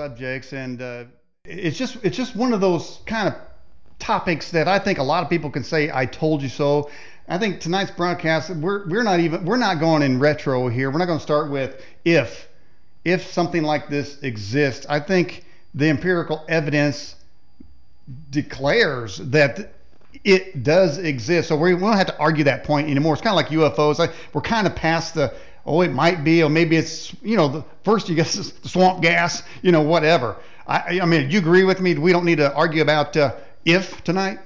subjects, and uh, it's just it's just one of those kind of topics that I think a lot of people can say "I told you so." I think tonight's broadcast we're we're not even we're not going in retro here. We're not going to start with if if something like this exists. I think the empirical evidence declares that it does exist. So we don't have to argue that point anymore. It's kind of like UFOs. Like we're kind of past the oh it might be or maybe it's you know the first you guess the swamp gas you know whatever. I I mean you agree with me? We don't need to argue about uh, if tonight.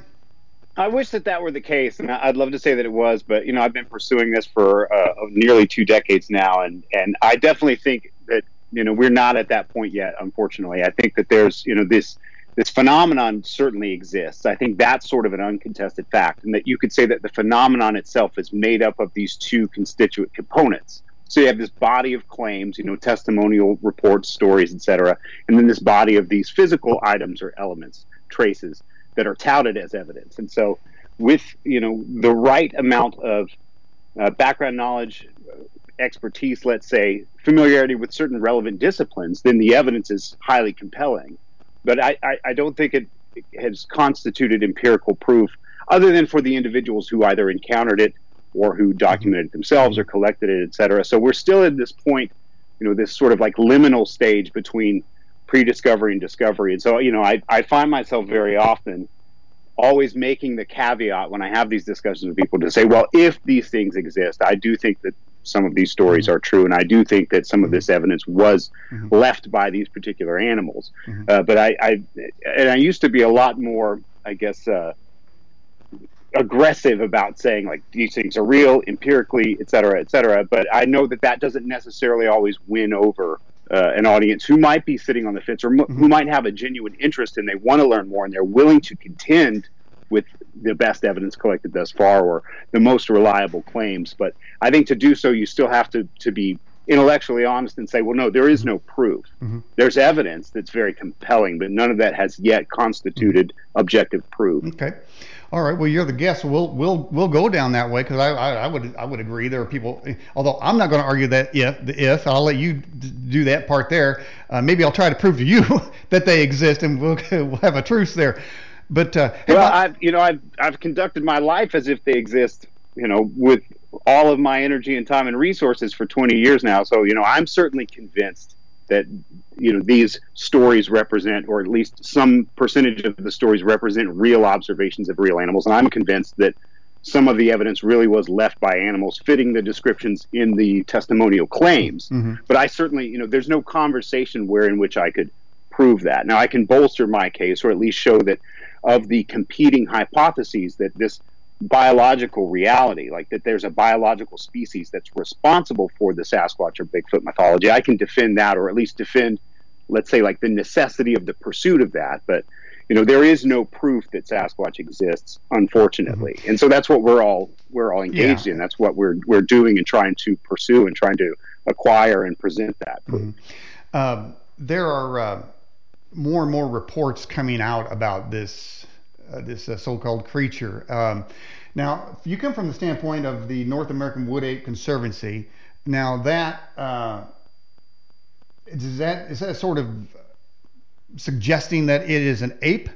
I wish that that were the case, and I'd love to say that it was, but you know, I've been pursuing this for uh, nearly two decades now, and and I definitely think that you know we're not at that point yet. Unfortunately, I think that there's you know this this phenomenon certainly exists. I think that's sort of an uncontested fact, and that you could say that the phenomenon itself is made up of these two constituent components. So you have this body of claims, you know, testimonial reports, stories, etc., and then this body of these physical items or elements, traces that are touted as evidence. And so, with you know the right amount of uh, background knowledge, expertise, let's say, familiarity with certain relevant disciplines, then the evidence is highly compelling but I, I, I don't think it has constituted empirical proof other than for the individuals who either encountered it or who documented it mm-hmm. themselves or collected it, et cetera. So we're still at this point, you know, this sort of like liminal stage between pre-discovery and discovery. And so, you know, I, I find myself very often always making the caveat when I have these discussions with people to say, well, if these things exist, I do think that some of these stories mm-hmm. are true, and I do think that some of this mm-hmm. evidence was mm-hmm. left by these particular animals. Mm-hmm. Uh, but I, I, and I used to be a lot more, I guess, uh, aggressive about saying like these things are real empirically, et cetera, et cetera. But I know that that doesn't necessarily always win over uh, an audience who might be sitting on the fence or m- who might have a genuine interest and they want to learn more and they're willing to contend with the best evidence collected thus far or the most reliable claims. But I think to do so, you still have to, to be intellectually honest and say, well, no, there is no proof. Mm-hmm. There's evidence that's very compelling, but none of that has yet constituted mm-hmm. objective proof. Okay. All right. Well, you're the guest. We'll we'll we'll go down that way because I, I, I would I would agree. There are people. Although I'm not going to argue that if the if I'll let you do that part there. Uh, maybe I'll try to prove to you that they exist, and we'll we'll have a truce there. But uh, well, I've you know I've I've conducted my life as if they exist. You know, with all of my energy and time and resources for 20 years now. So you know, I'm certainly convinced that you know these stories represent, or at least some percentage of the stories represent real observations of real animals, and I'm convinced that some of the evidence really was left by animals fitting the descriptions in the testimonial claims. Mm-hmm. But I certainly, you know, there's no conversation where in which I could prove that. Now I can bolster my case, or at least show that of the competing hypotheses that this biological reality, like that there's a biological species that's responsible for the Sasquatch or Bigfoot mythology, I can defend that, or at least defend, let's say, like the necessity of the pursuit of that. But you know, there is no proof that Sasquatch exists, unfortunately, mm-hmm. and so that's what we're all we're all engaged yeah. in. That's what we're we're doing and trying to pursue and trying to acquire and present that proof. Mm-hmm. Um, there are. Uh, more and more reports coming out about this uh, this uh, so-called creature. Um, now, you come from the standpoint of the North American Wood Ape Conservancy. Now, that uh, is that is that sort of suggesting that it is an ape?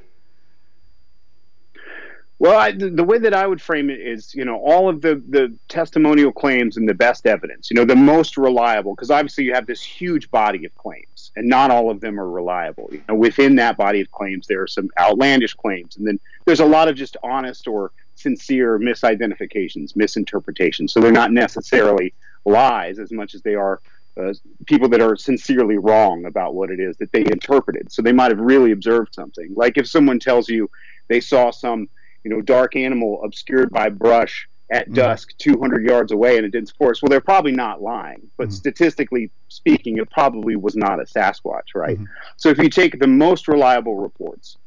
Well, I, the way that I would frame it is, you know, all of the, the testimonial claims and the best evidence, you know, the most reliable, because obviously you have this huge body of claims, and not all of them are reliable. You know, within that body of claims, there are some outlandish claims, and then there's a lot of just honest or sincere misidentifications, misinterpretations. So they're not necessarily lies as much as they are uh, people that are sincerely wrong about what it is that they interpreted. So they might have really observed something. Like if someone tells you they saw some you know, dark animal obscured by brush at mm-hmm. dusk 200 yards away and in a dense forest. Well, they're probably not lying, but mm-hmm. statistically speaking, it probably was not a Sasquatch, right? Mm-hmm. So if you take the most reliable reports,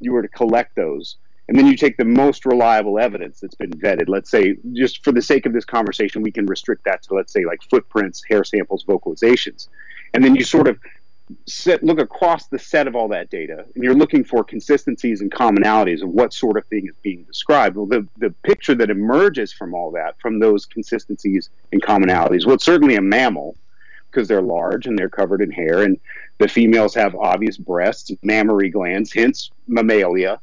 you were to collect those, and then you take the most reliable evidence that's been vetted. Let's say, just for the sake of this conversation, we can restrict that to, let's say, like footprints, hair samples, vocalizations. And then you sort of sit, look across the set of all that data and you're looking for consistencies and commonalities of what sort of thing is being described. Well, the, the picture that emerges from all that, from those consistencies and commonalities, well, it's certainly a mammal because they're large and they're covered in hair, and the females have obvious breasts, mammary glands, hence mammalia,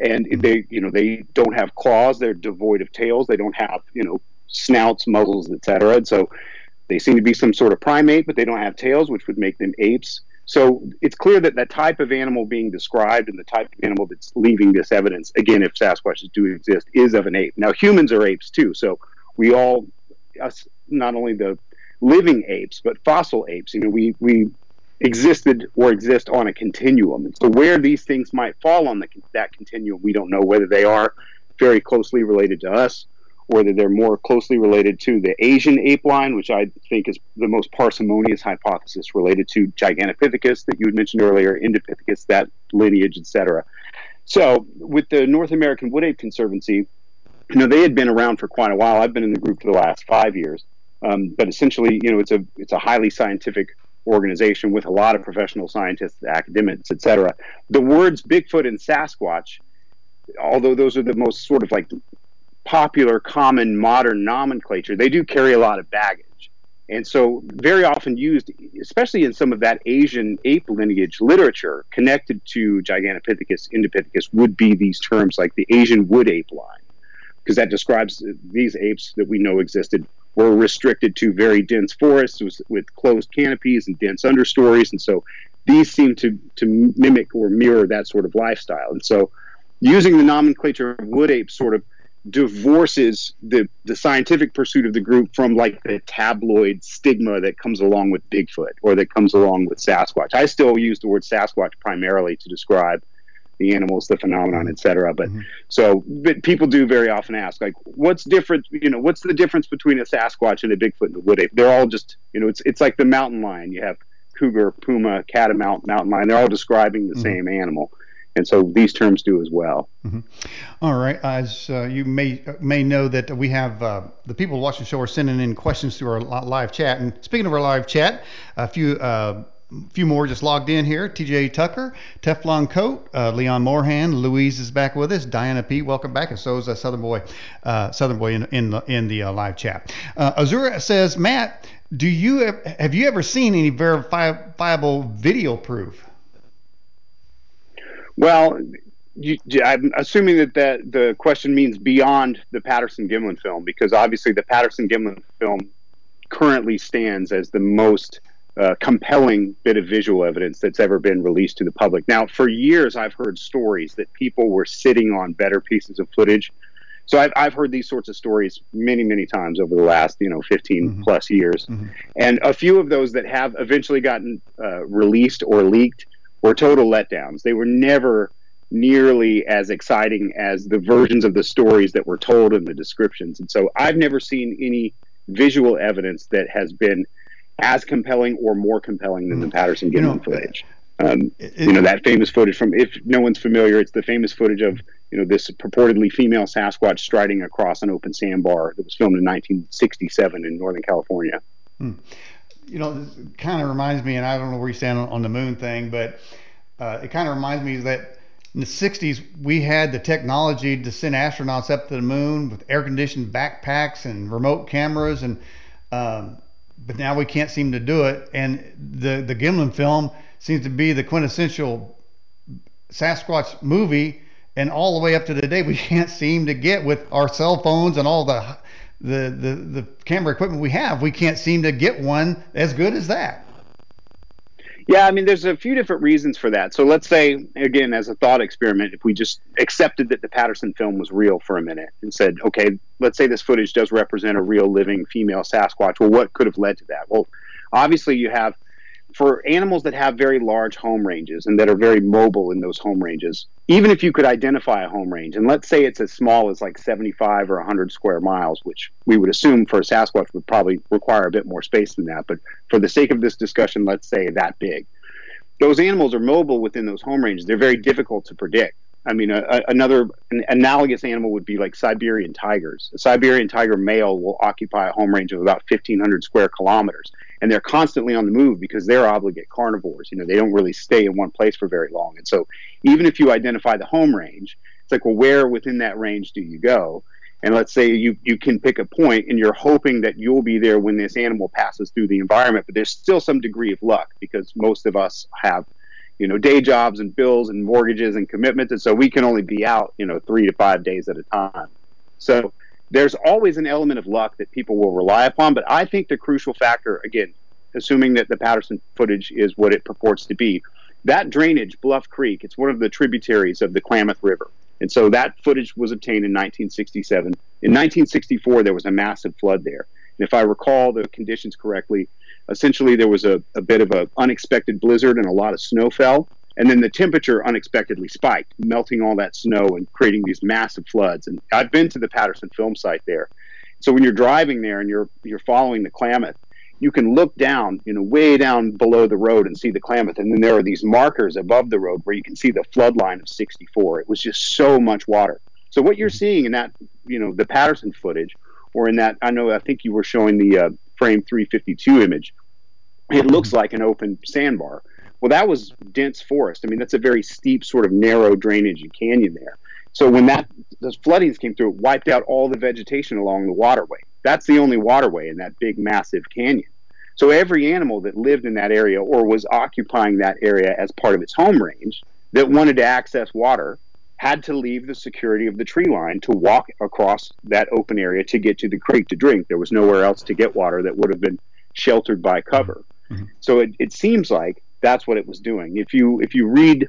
and they you know they don't have claws, they're devoid of tails, they don't have you know snouts, muzzles, etc. And so they seem to be some sort of primate, but they don't have tails, which would make them apes. So it's clear that that type of animal being described and the type of animal that's leaving this evidence, again, if Sasquatches do exist, is of an ape. Now, humans are apes too. So we all, us, not only the living apes, but fossil apes, you know, we, we existed or exist on a continuum. And so where these things might fall on the, that continuum, we don't know whether they are very closely related to us whether they're more closely related to the Asian ape line, which I think is the most parsimonious hypothesis related to Gigantopithecus that you had mentioned earlier, Indopithecus, that lineage, etc. So, with the North American Wood Ape Conservancy, you know, they had been around for quite a while. I've been in the group for the last five years, um, but essentially, you know, it's a it's a highly scientific organization with a lot of professional scientists, academics, etc. The words Bigfoot and Sasquatch although those are the most sort of like popular, common, modern nomenclature, they do carry a lot of baggage. And so, very often used, especially in some of that Asian ape lineage literature connected to Gigantopithecus, Indopithecus, would be these terms like the Asian wood ape line, because that describes uh, these apes that we know existed were restricted to very dense forests with, with closed canopies and dense understories. And so, these seem to, to mimic or mirror that sort of lifestyle. And so, using the nomenclature of wood ape sort of divorces the the scientific pursuit of the group from like the tabloid stigma that comes along with Bigfoot or that comes along with Sasquatch. I still use the word Sasquatch primarily to describe the animals, the phenomenon, etc. But mm-hmm. so but people do very often ask, like, what's different? You know, what's the difference between a Sasquatch and a Bigfoot and a wood ape? They're all just, you know, it's it's like the mountain lion. You have cougar, puma, catamount, mountain lion. They're all describing the mm-hmm. same animal and so these terms do as well. Mm-hmm. All right, as uh, you may may know that we have uh, the people watching the show are sending in questions through our live chat. And speaking of our live chat, a few. Uh, few more just logged in here. TJ Tucker, Teflon Coat, uh, Leon Moorhan, Louise is back with us. Diana P, welcome back, and so is uh, Southern Boy, uh, Southern Boy in in the, in the uh, live chat. Uh, Azura says, Matt, do you have you ever seen any verifiable video proof? Well, you, I'm assuming that, that the question means beyond the Patterson Gimlin film, because obviously the Patterson Gimlin film currently stands as the most uh, compelling bit of visual evidence that's ever been released to the public. Now, for years, I've heard stories that people were sitting on better pieces of footage. So I've, I've heard these sorts of stories many, many times over the last, you know, 15 mm-hmm. plus years. Mm-hmm. And a few of those that have eventually gotten uh, released or leaked were total letdowns. They were never nearly as exciting as the versions of the stories that were told in the descriptions. And so I've never seen any visual evidence that has been as compelling or more compelling than the mm. Patterson Gimlin footage. Um, it, you know that famous footage from if no one's familiar, it's the famous footage of you know this purportedly female Sasquatch striding across an open sandbar that was filmed in 1967 in Northern California. Hmm you know, kind of reminds me, and I don't know where you stand on, on the moon thing, but uh, it kind of reminds me that in the 60s we had the technology to send astronauts up to the moon with air-conditioned backpacks and remote cameras, and um, but now we can't seem to do it. And the the Gimlin film seems to be the quintessential Sasquatch movie, and all the way up to the day we can't seem to get with our cell phones and all the the, the, the camera equipment we have, we can't seem to get one as good as that. Yeah, I mean, there's a few different reasons for that. So let's say, again, as a thought experiment, if we just accepted that the Patterson film was real for a minute and said, okay, let's say this footage does represent a real living female Sasquatch. Well, what could have led to that? Well, obviously, you have for animals that have very large home ranges and that are very mobile in those home ranges, even if you could identify a home range, and let's say it's as small as like 75 or 100 square miles, which we would assume for a Sasquatch would probably require a bit more space than that, but for the sake of this discussion, let's say that big. Those animals are mobile within those home ranges. They're very difficult to predict. I mean, a, a, another an analogous animal would be like Siberian tigers. A Siberian tiger male will occupy a home range of about 1,500 square kilometers, and they're constantly on the move because they're obligate carnivores. You know, they don't really stay in one place for very long. And so, even if you identify the home range, it's like, well, where within that range do you go? and let's say you, you can pick a point and you're hoping that you'll be there when this animal passes through the environment, but there's still some degree of luck because most of us have, you know, day jobs and bills and mortgages and commitments. And so we can only be out, you know, three to five days at a time. So there's always an element of luck that people will rely upon. But I think the crucial factor, again, assuming that the Patterson footage is what it purports to be, that drainage, Bluff Creek, it's one of the tributaries of the Klamath River. And so that footage was obtained in 1967. In 1964, there was a massive flood there. And if I recall the conditions correctly, essentially there was a, a bit of an unexpected blizzard and a lot of snow fell. And then the temperature unexpectedly spiked, melting all that snow and creating these massive floods. And I've been to the Patterson film site there. So when you're driving there and you're you're following the Klamath, you can look down, you know, way down below the road and see the Klamath. And then there are these markers above the road where you can see the flood line of 64. It was just so much water. So what you're seeing in that, you know, the Patterson footage, or in that, I know, I think you were showing the uh, frame 352 image. It looks like an open sandbar. Well, that was dense forest. I mean, that's a very steep, sort of narrow drainage and canyon there. So when that those floodings came through, it wiped out all the vegetation along the waterway. That's the only waterway in that big, massive canyon. So every animal that lived in that area or was occupying that area as part of its home range that wanted to access water had to leave the security of the tree line to walk across that open area to get to the creek to drink. There was nowhere else to get water that would have been sheltered by cover. Mm-hmm. So it, it seems like that's what it was doing. If you if you read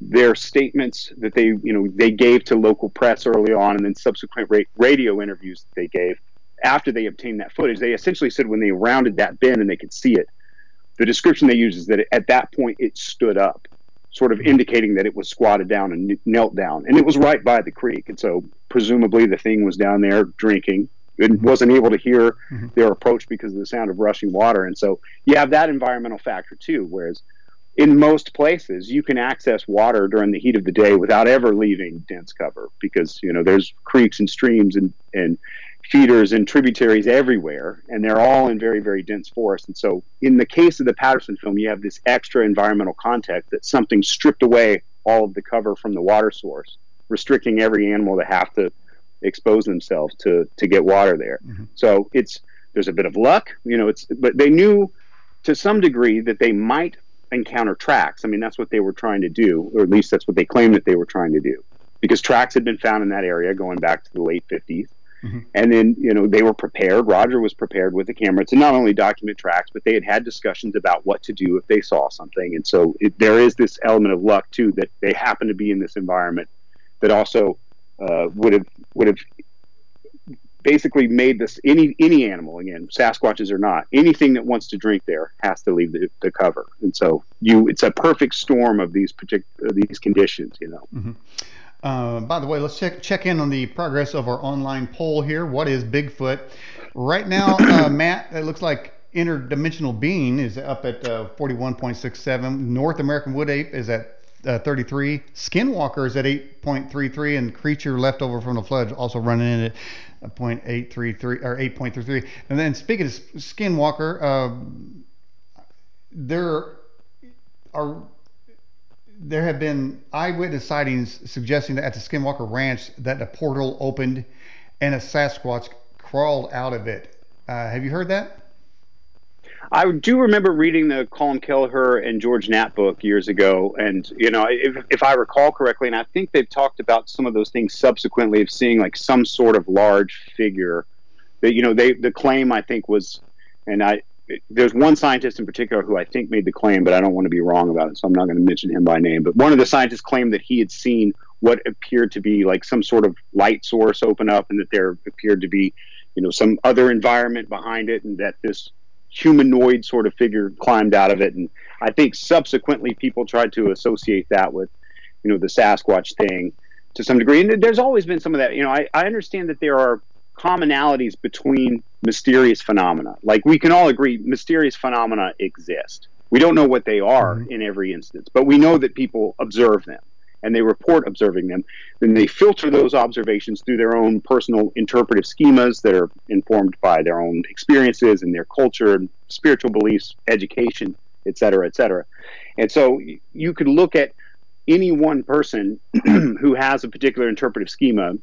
their statements that they you know they gave to local press early on and then subsequent ra- radio interviews that they gave after they obtained that footage, they essentially said when they rounded that bend and they could see it, the description they used is that at that point it stood up, sort of indicating that it was squatted down and knelt down. And it was right by the creek. And so presumably the thing was down there drinking and wasn't able to hear mm-hmm. their approach because of the sound of rushing water. And so you have that environmental factor too. Whereas in most places, you can access water during the heat of the day without ever leaving dense cover because, you know, there's creeks and streams and, and feeders and tributaries everywhere, and they're all in very, very dense forest. And so, in the case of the Patterson film, you have this extra environmental context that something stripped away all of the cover from the water source, restricting every animal to have to expose themselves to to get water there. Mm-hmm. So it's there's a bit of luck, you know. It's but they knew to some degree that they might encounter tracks. I mean, that's what they were trying to do, or at least that's what they claimed that they were trying to do, because tracks had been found in that area going back to the late 50s. Mm-hmm. And then, you know, they were prepared. Roger was prepared with the camera to not only document tracks, but they had had discussions about what to do if they saw something. And so it, there is this element of luck too that they happen to be in this environment that also uh, would have would have basically made this any any animal again sasquatches or not anything that wants to drink there has to leave the, the cover and so you it's a perfect storm of these particular these conditions you know mm-hmm. Uh, by the way, let's check check in on the progress of our online poll here. What is Bigfoot? Right now, uh, Matt, it looks like interdimensional being is up at uh, 41.67. North American wood ape is at uh, 33. Skinwalker is at 8.33, and creature left over from the flood also running in at 0.833 or 8.33. And then speaking of Skinwalker, uh, there are there have been eyewitness sightings suggesting that at the Skinwalker Ranch that a portal opened and a Sasquatch crawled out of it. Uh, have you heard that? I do remember reading the Colm Kelleher and George Knapp book years ago, and you know, if, if I recall correctly, and I think they've talked about some of those things subsequently of seeing like some sort of large figure. That you know, they the claim I think was, and I there's one scientist in particular who I think made the claim, but I don't want to be wrong about it, so I'm not going to mention him by name. But one of the scientists claimed that he had seen what appeared to be like some sort of light source open up, and that there appeared to be, you know, some other environment behind it, and that this humanoid sort of figure climbed out of it. And I think subsequently people tried to associate that with, you know, the Sasquatch thing to some degree. And there's always been some of that. You know, I, I understand that there are commonalities between mysterious phenomena. Like we can all agree, mysterious phenomena exist. We don't know what they are mm-hmm. in every instance, but we know that people observe them and they report observing them. Then they filter those observations through their own personal interpretive schemas that are informed by their own experiences and their culture, and spiritual beliefs, education, et cetera, et cetera. And so you could look at any one person who has a particular interpretive schema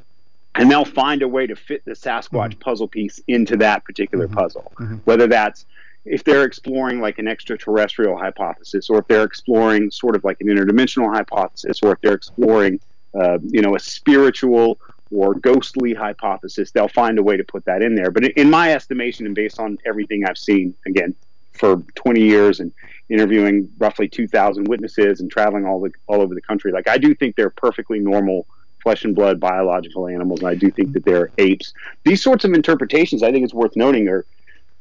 and they'll find a way to fit the Sasquatch mm-hmm. puzzle piece into that particular mm-hmm. puzzle, mm-hmm. whether that's if they're exploring like an extraterrestrial hypothesis, or if they're exploring sort of like an interdimensional hypothesis, or if they're exploring, uh, you know, a spiritual or ghostly hypothesis, they'll find a way to put that in there. But in my estimation, and based on everything I've seen, again, for 20 years and interviewing roughly 2,000 witnesses and traveling all the all over the country, like I do think they're perfectly normal flesh and blood biological animals, and I do think that they're apes. These sorts of interpretations, I think it's worth noting, are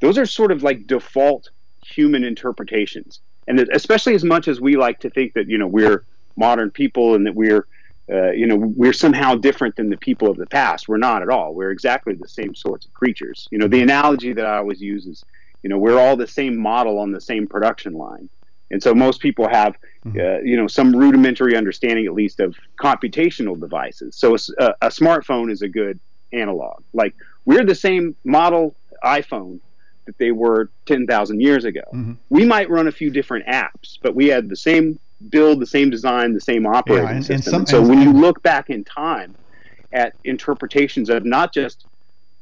those are sort of like default human interpretations, and especially as much as we like to think that you know we're modern people and that we're uh, you know we're somehow different than the people of the past. We're not at all. We're exactly the same sorts of creatures. You know, the analogy that I always use is, you know, we're all the same model on the same production line. And so most people have, mm-hmm. uh, you know, some rudimentary understanding, at least, of computational devices. So a, a, smartphone is a good analog. Like we're the same model iPhone that they were 10,000 years ago. Mm-hmm. We might run a few different apps, but we had the same build, the same design, the same operating yeah, and, system. And some, and so and, when you look back in time at interpretations of not just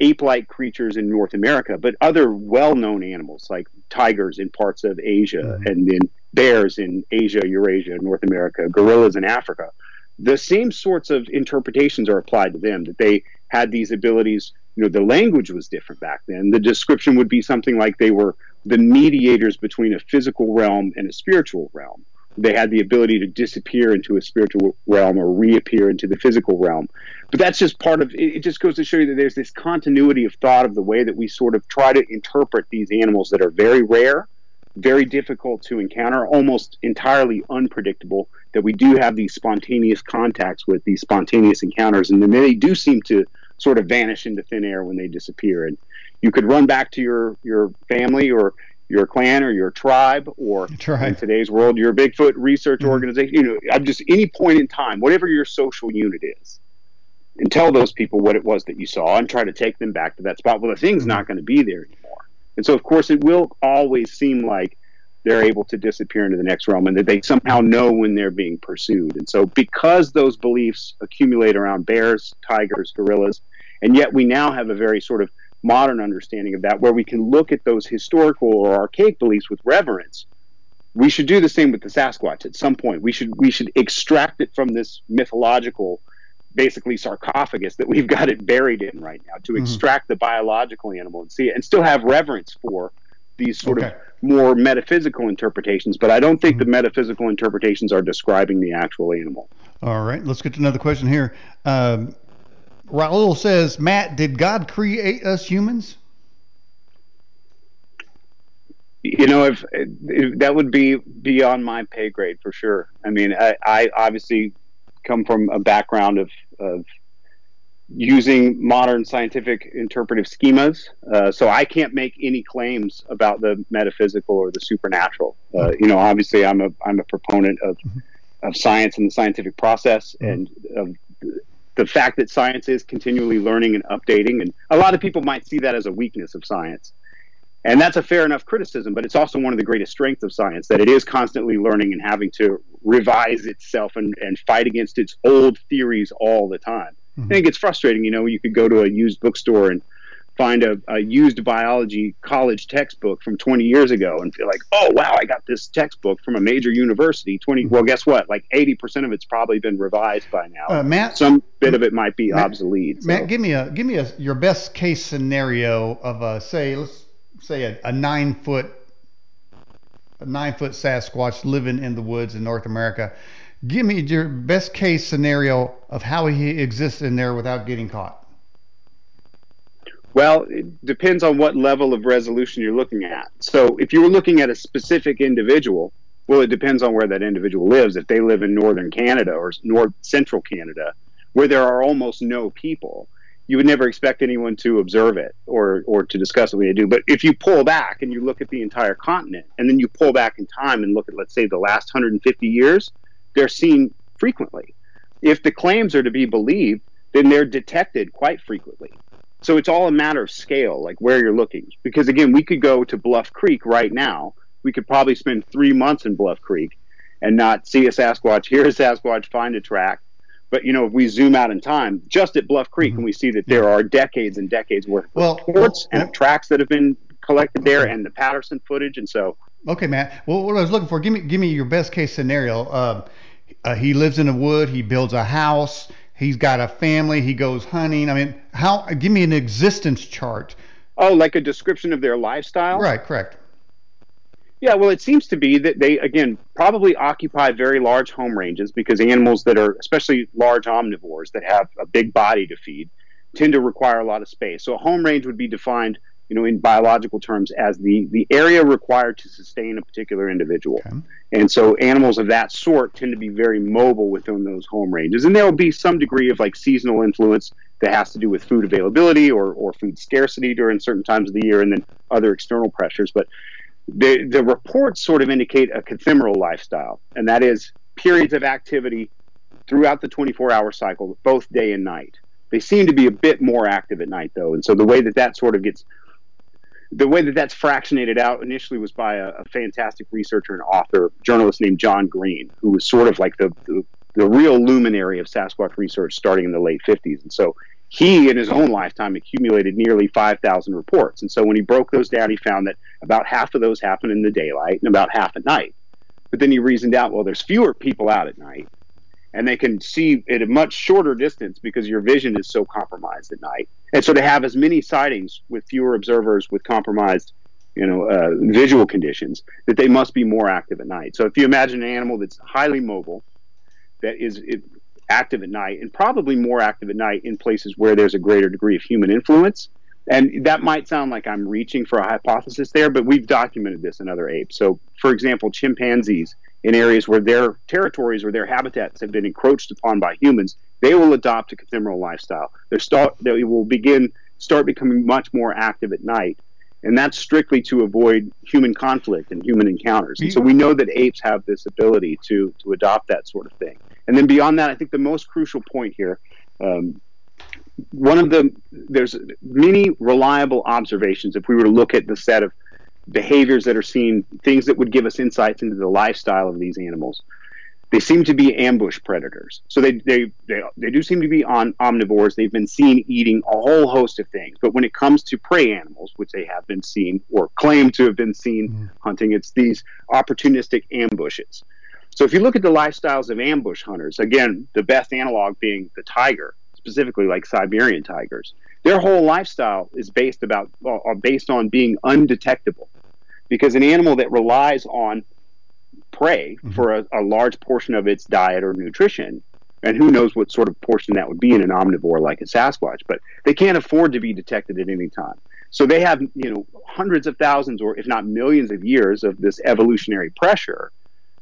ape-like creatures in North America, but other well-known animals like tigers in parts of Asia mm-hmm. and then bears in Asia, Eurasia, North America, gorillas in Africa. The same sorts of interpretations are applied to them that they had these abilities. You know, the language was different back then. The description would be something like they were the mediators between a physical realm and a spiritual realm they had the ability to disappear into a spiritual realm or reappear into the physical realm. But that's just part of it, just goes to show you that there's this continuity of thought of the way that we sort of try to interpret these animals that are very rare, very difficult to encounter, almost entirely unpredictable, that we do have these spontaneous contacts with these spontaneous encounters, and then they do seem to sort of vanish into thin air when they disappear. And you could run back to your, your family or your clan or your tribe or in today's world your bigfoot research mm-hmm. organization you know i'm just any point in time whatever your social unit is and tell those people what it was that you saw and try to take them back to that spot well the thing's mm-hmm. not going to be there anymore and so of course it will always seem like they're able to disappear into the next realm and that they somehow know when they're being pursued and so because those beliefs accumulate around bears tigers gorillas and yet we now have a very sort of modern understanding of that, where we can look at those historical or archaic beliefs with reverence. We should do the same with the Sasquatch at some point. We should we should extract it from this mythological, basically sarcophagus that we've got it buried in right now to mm-hmm. extract the biological animal and see it, and still have reverence for these sort okay. of more metaphysical interpretations. But I don't think mm-hmm. the metaphysical interpretations are describing the actual animal. All right, let's get to another question here. Um, Raul says, Matt, did God create us humans? You know, if, if, that would be beyond my pay grade for sure. I mean, I, I obviously come from a background of, of using modern scientific interpretive schemas, uh, so I can't make any claims about the metaphysical or the supernatural. Uh, you know, obviously, I'm a I'm a proponent of mm-hmm. of science and the scientific process, mm-hmm. and of the fact that science is continually learning and updating. And a lot of people might see that as a weakness of science. And that's a fair enough criticism, but it's also one of the greatest strengths of science that it is constantly learning and having to revise itself and, and fight against its old theories all the time. Mm-hmm. I think it's frustrating. You know, you could go to a used bookstore and find a, a, used biology college textbook from 20 years ago and feel like, oh wow, I got this textbook from a major university. 20. Well, guess what? Like 80% of it's probably been revised by now. Uh, Matt, some bit of it might be Matt, obsolete. So. Matt, give me a give me a your best case scenario of a say let's say a, a nine foot a nine foot Sasquatch living in the woods in North America. Give me your best case scenario of how he exists in there without getting caught. Well, it depends on what level of resolution you're looking at. So if you were looking at a specific individual, well, it depends on where that individual lives. If they live in northern Canada or north central Canada, where there are almost no people, you would never expect anyone to observe it or or to discuss what they do. But if you pull back and you look at the entire continent, and then you pull back in time and look at, let's say, the last 150 years, they're seen frequently. If the claims are to be believed, then they're detected quite frequently. So it's all a matter of scale, like where you're looking. Because again, we could go to Bluff Creek right now. We could probably spend three months in Bluff Creek and not see a Sasquatch, hear a Sasquatch, find a track. But you know, if we zoom out in time, just at Bluff Creek, mm-hmm. and we see that there are decades and decades worth of well, reports well, and tracks that have been collected there, and the Patterson footage, and so. Okay, Matt. Well, what I was looking for, give me give me your best case scenario. Uh, uh, he lives in the wood. He builds a house. He's got a family. He goes hunting. I mean, how? Give me an existence chart. Oh, like a description of their lifestyle. Right. Correct. Yeah, well, it seems to be that they, again, probably occupy very large home ranges because animals that are, especially large omnivores that have a big body to feed, tend to require a lot of space. So a home range would be defined, you know, in biological terms as the, the area required to sustain a particular individual. Okay. And so animals of that sort tend to be very mobile within those home ranges. And there will be some degree of like seasonal influence that has to do with food availability or, or food scarcity during certain times of the year and then other external pressures. But the, the reports sort of indicate a cathemeral lifestyle, and that is periods of activity throughout the 24 hour cycle, both day and night. They seem to be a bit more active at night, though. And so the way that that sort of gets, the way that that's fractionated out initially was by a, a fantastic researcher and author, journalist named John Green, who was sort of like the, the, the real luminary of Sasquatch research starting in the late 50s. And so he, in his own lifetime, accumulated nearly 5,000 reports. And so when he broke those down, he found that about half of those happen in the daylight and about half at night. But then he reasoned out, well, there's fewer people out at night, and they can see at a much shorter distance because your vision is so compromised at night. And so to have as many sightings with fewer observers with compromised, you know, uh, visual conditions, that they must be more active at night. So if you imagine an animal that's highly mobile, that is active at night and probably more active at night in places where there's a greater degree of human influence. And that might sound like I'm reaching for a hypothesis there, but we've documented this in other apes. So, for example, chimpanzees in areas where their territories or their habitats have been encroached upon by humans, they will adopt a cathemeral lifestyle. Start, they will begin start becoming much more active at night and that's strictly to avoid human conflict and human encounters. And so we know that apes have this ability to to adopt that sort of thing. And then beyond that, I think the most crucial point here, um, one of the there's many reliable observations. If we were to look at the set of behaviors that are seen, things that would give us insights into the lifestyle of these animals they seem to be ambush predators. So they, they, they, they do seem to be on omnivores. They've been seen eating a whole host of things. But when it comes to prey animals, which they have been seen or claim to have been seen mm. hunting, it's these opportunistic ambushes. So if you look at the lifestyles of ambush hunters, again, the best analog being the tiger, specifically like Siberian tigers, their whole lifestyle is based about uh, based on being undetectable. Because an animal that relies on prey mm-hmm. for a, a large portion of its diet or nutrition. And who knows what sort of portion that would be in an omnivore like a Sasquatch, but they can't afford to be detected at any time. So they have, you know, hundreds of thousands or if not millions of years of this evolutionary pressure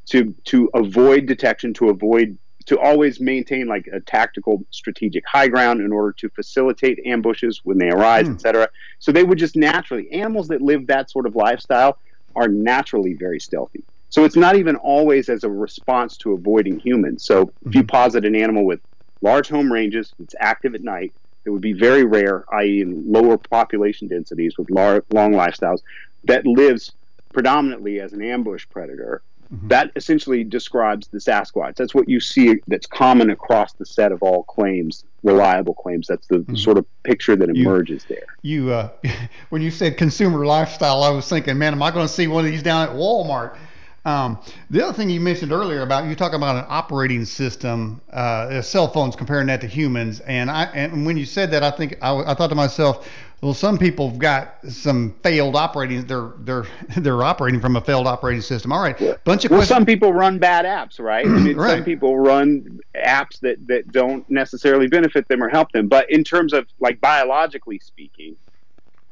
to to avoid detection, to avoid to always maintain like a tactical strategic high ground in order to facilitate ambushes when they arise, mm. etc. So they would just naturally animals that live that sort of lifestyle are naturally very stealthy. So it's not even always as a response to avoiding humans. So if you mm-hmm. posit an animal with large home ranges, it's active at night, it would be very rare, i.e., in lower population densities with long lifestyles, that lives predominantly as an ambush predator. Mm-hmm. That essentially describes the Sasquatch. That's what you see that's common across the set of all claims, reliable claims. That's the, mm-hmm. sort of picture that emerges you, there. You, uh, when you said consumer lifestyle, I was thinking, man, am I going to see one of these down at Walmart? Um, the other thing you mentioned earlier about you talk about an operating system, uh, cell phones, comparing that to humans, and I and when you said that, I think I, I thought to myself, well, some people have got some failed operating. They're they're they're operating from a failed operating system. All right, bunch of well, questions. some people run bad apps, right? I mean, right. Some people run apps that that don't necessarily benefit them or help them. But in terms of like biologically speaking,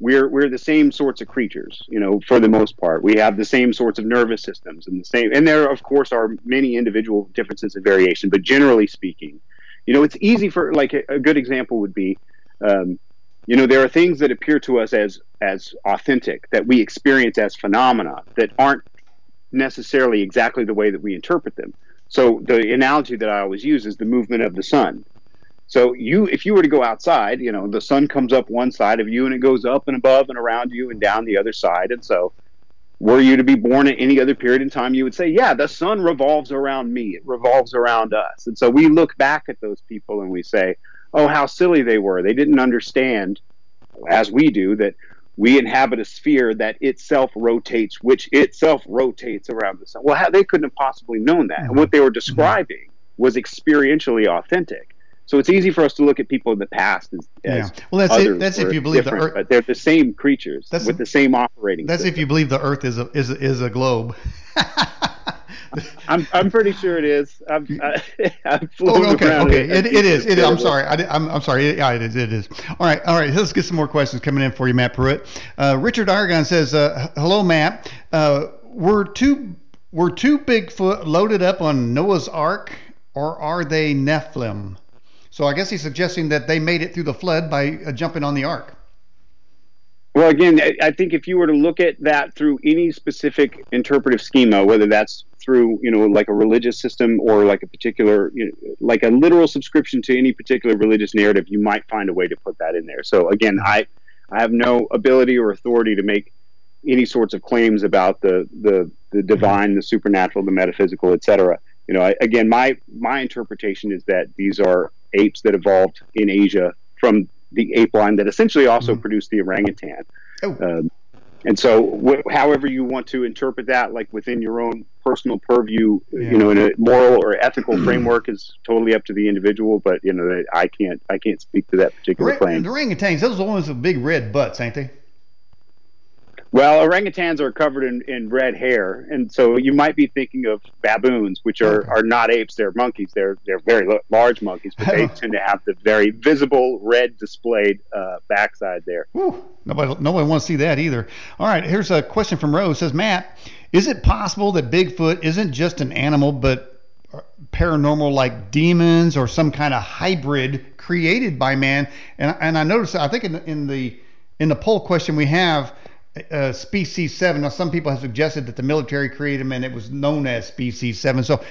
we're we're the same sorts of creatures, you know, for the most part. We have the same sorts of nervous systems and the same, and there of course are many individual differences and variation, but generally speaking, you know, it's easy for like a, a good example would be, um, you know, there are things that appear to us as as authentic that we experience as phenomena that aren't necessarily exactly the way that we interpret them. So the analogy that I always use is the movement of the sun. So you, if you were to go outside, you know, the sun comes up one side of you and it goes up and above and around you and down the other side. And so were you to be born at any other period in time, you would say, yeah, the sun revolves around me. It revolves around us. And so we look back at those people and we say, oh, how silly they were. They didn't understand, as we do, that we inhabit a sphere that itself rotates, which itself rotates around the sun. Well, how, they couldn't have possibly known that. And what they were describing was experientially authentic. So it's easy for us to look at people in the past as, yeah. well, that's it, that's if you believe the Earth, but they're the same creatures that's, with the same operating. That's system. if you believe the Earth is a is a, is a globe. I'm I'm pretty sure it is. I'm I, am oh, okay, okay. It, it is. It is. I'm sorry. I, am I'm, I'm sorry. Yeah, it is. It is. All right. All right. Let's get some more questions coming in for you, Matt Pruitt. Uh, Richard Aragon says, uh, "Hello, Matt. Uh, were two were two Bigfoot loaded up on Noah's Ark, or are they Nephilim?" So I guess he's suggesting that they made it through the flood by uh, jumping on the ark. Well, again, I think if you were to look at that through any specific interpretive schema, whether that's through, you know, like a religious system or like a particular, you know, like a literal subscription to any particular religious narrative, you might find a way to put that in there. So again, I, I have no ability or authority to make any sorts of claims about the the, the divine, the supernatural, the metaphysical, etc. You know, I, again, my my interpretation is that these are apes that evolved in Asia from the ape line that essentially also mm-hmm. produced the orangutan. Oh. Um, and so, wh- however you want to interpret that, like within your own personal purview, yeah. you know, in a moral or ethical framework, is totally up to the individual. But you know, I can't, I can't speak to that particular claim. The orangutans, those are the ones with big red butts, ain't they? Well, orangutans are covered in, in red hair, and so you might be thinking of baboons, which are, okay. are not apes; they're monkeys. They're they're very large monkeys, but they tend to have the very visible red displayed uh, backside there. Whew. Nobody nobody wants to see that either. All right, here's a question from Rose. It says Matt, is it possible that Bigfoot isn't just an animal, but paranormal like demons or some kind of hybrid created by man? And and I noticed I think in, in the in the poll question we have uh, species seven. Now, some people have suggested that the military created them and it was known as species seven. So,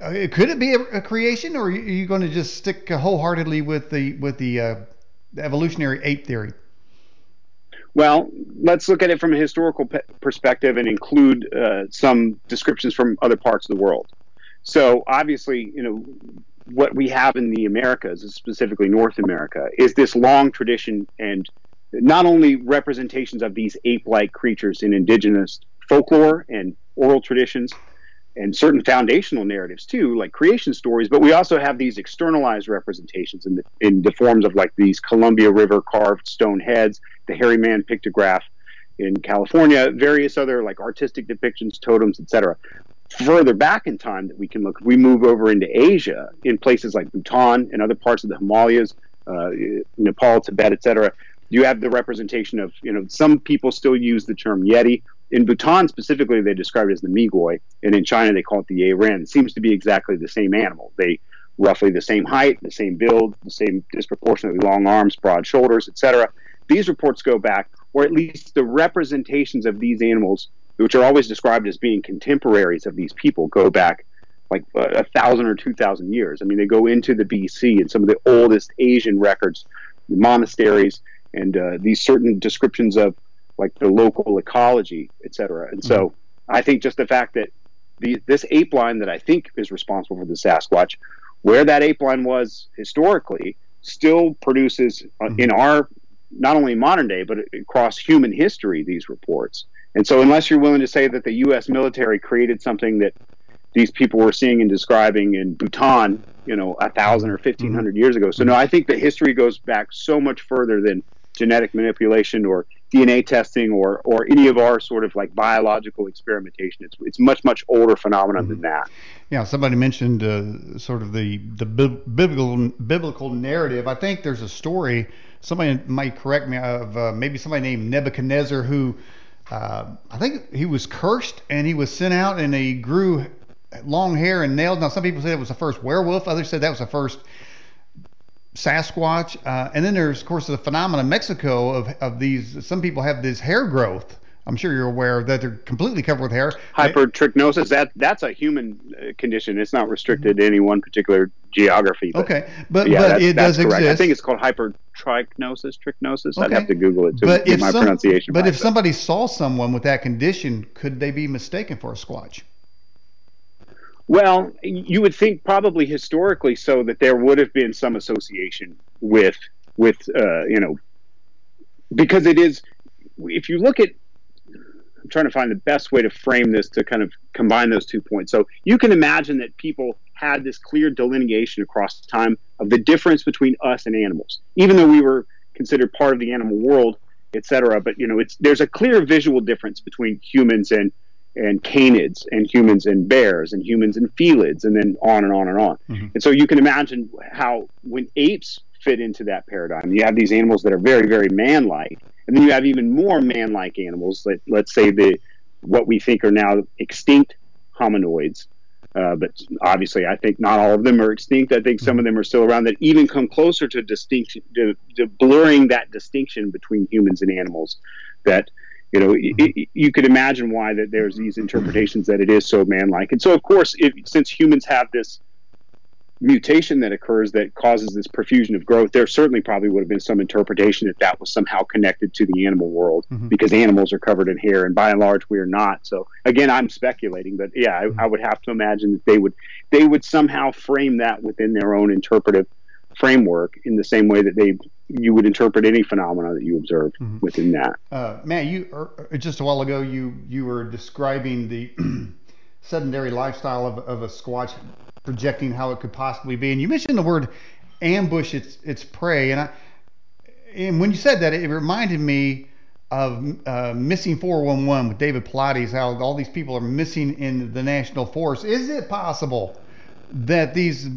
uh, could it be a, a, creation, or are you going to just stick wholeheartedly with the with the, uh, the evolutionary ape theory? Well, let's look at it from a historical pe- perspective and include uh, some descriptions from other parts of the world. So, obviously, you know, what we have in the Americas, specifically North America, is this long tradition and not only representations of these ape-like creatures in indigenous folklore and oral traditions and certain foundational narratives too, like creation stories, but we also have these externalized representations in the, in the forms of like these Columbia River carved stone heads, the hairy man pictograph in California, various other like artistic depictions, totems, etc. Further back in time that we can look, we move over into Asia in places like Bhutan and other parts of the Himalayas, uh, Nepal, Tibet, etc you have the representation of, you know, some people still use the term Yeti. In Bhutan specifically, they describe it as the Migoi, and in China they call it the Yeren. It seems to be exactly the same animal. They roughly the same height, the same build, the same disproportionately long arms, broad shoulders, etc. These reports go back, or at least the representations of these animals, which are always described as being contemporaries of these people, go back like uh, a thousand or two thousand years. I mean, they go into the BC and some of the oldest Asian records, monasteries, and uh, these certain descriptions of like the local ecology, et cetera. And so mm-hmm. I think just the fact that the, this ape line that I think is responsible for the Sasquatch, where that ape line was historically, still produces uh, mm-hmm. in our not only modern day but across human history these reports. And so unless you're willing to say that the U.S. military created something that these people were seeing and describing in Bhutan, you know, a thousand or fifteen hundred mm-hmm. years ago. So no, I think the history goes back so much further than genetic manipulation or DNA testing or or any of our sort of like biological experimentation. It's it's much much older phenomenon mm-hmm. than that. Yeah, somebody mentioned uh, sort of the the biblical biblical narrative. I think there's a story. Somebody might correct me of uh, maybe somebody named Nebuchadnezzar who. Uh, I think he was cursed and he was sent out and he grew long hair and nails. Now, some people say it was the first werewolf. Others said that was the first Sasquatch. Uh, and then there's, of course, the phenomenon in Mexico of, of these. Some people have this hair growth I'm sure you're aware that they're completely covered with hair. Hypertrichnosis. That that's a human uh, condition. It's not restricted to any one particular geography. But, okay, but yeah, but it does correct. exist. I think it's called hypertrichnosis. Trichnosis. Okay. I'd have to Google it to but get my some, pronunciation. But if somebody saw someone with that condition, could they be mistaken for a squatch? Well, you would think probably historically so that there would have been some association with with uh, you know because it is if you look at I'm trying to find the best way to frame this to kind of combine those two points. So you can imagine that people had this clear delineation across time of the difference between us and animals, even though we were considered part of the animal world, et cetera. But you know, it's there's a clear visual difference between humans and and canids and humans and bears and humans and felids and then on and on and on. Mm-hmm. And so you can imagine how when apes fit into that paradigm, you have these animals that are very, very man-like, and then you have even more man-like animals. Let, let's say the what we think are now extinct hominoids. Uh, but obviously, I think not all of them are extinct. I think some of them are still around that even come closer to distinction, to, to blurring that distinction between humans and animals. That you know, mm-hmm. it, you could imagine why that there's these interpretations that it is so man-like. And so, of course, if, since humans have this mutation that occurs that causes this profusion of growth, there certainly probably would have been some interpretation that that was somehow connected to the animal world mm-hmm. because animals are covered in hair, and by and large, we are not. So, again, I'm speculating, but yeah, I. I would have to imagine that they would they would somehow frame that within their own interpretive framework in the same way that they you would interpret any phenomena that you observe mm-hmm. within that. Uh, Matt, you er, just a while ago you you were describing the sedentary lifestyle of, of a squatch, projecting how it could possibly be, and you mentioned the word ambush its its prey, and I and when you said that, it reminded me of uh, missing 411 with David Paulides, how all these people are missing in the national forest. Is it possible that these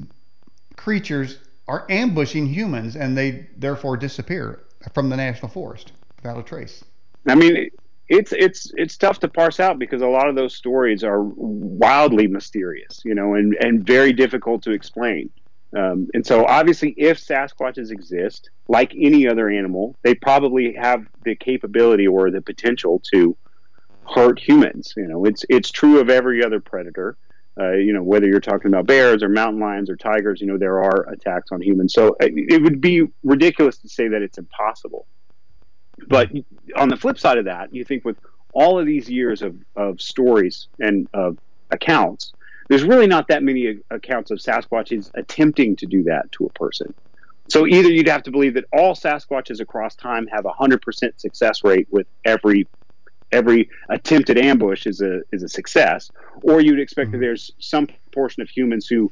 creatures are ambushing humans and they therefore disappear from the national forest without a trace. I mean, it's it's it's tough to parse out because a lot of those stories are wildly mysterious, you know, and and very difficult to explain. Um, and so, obviously, if Sasquatches exist, like any other animal, they probably have the capability or the potential to hurt humans. You know, it's it's true of every other predator. Uh, you know, whether you're talking about bears or mountain lions or tigers, you know, there are attacks on humans. So uh, it would be ridiculous to say that it's impossible. But on the flip side of that, you think with all of these years of, of stories and of accounts, there's really not that many accounts of Sasquatches attempting to do that to a person. So either you'd have to believe that all Sasquatches across time have a 100% success rate with every every attempted ambush is a is a success, or you'd expect mm-hmm. that there's some portion of humans who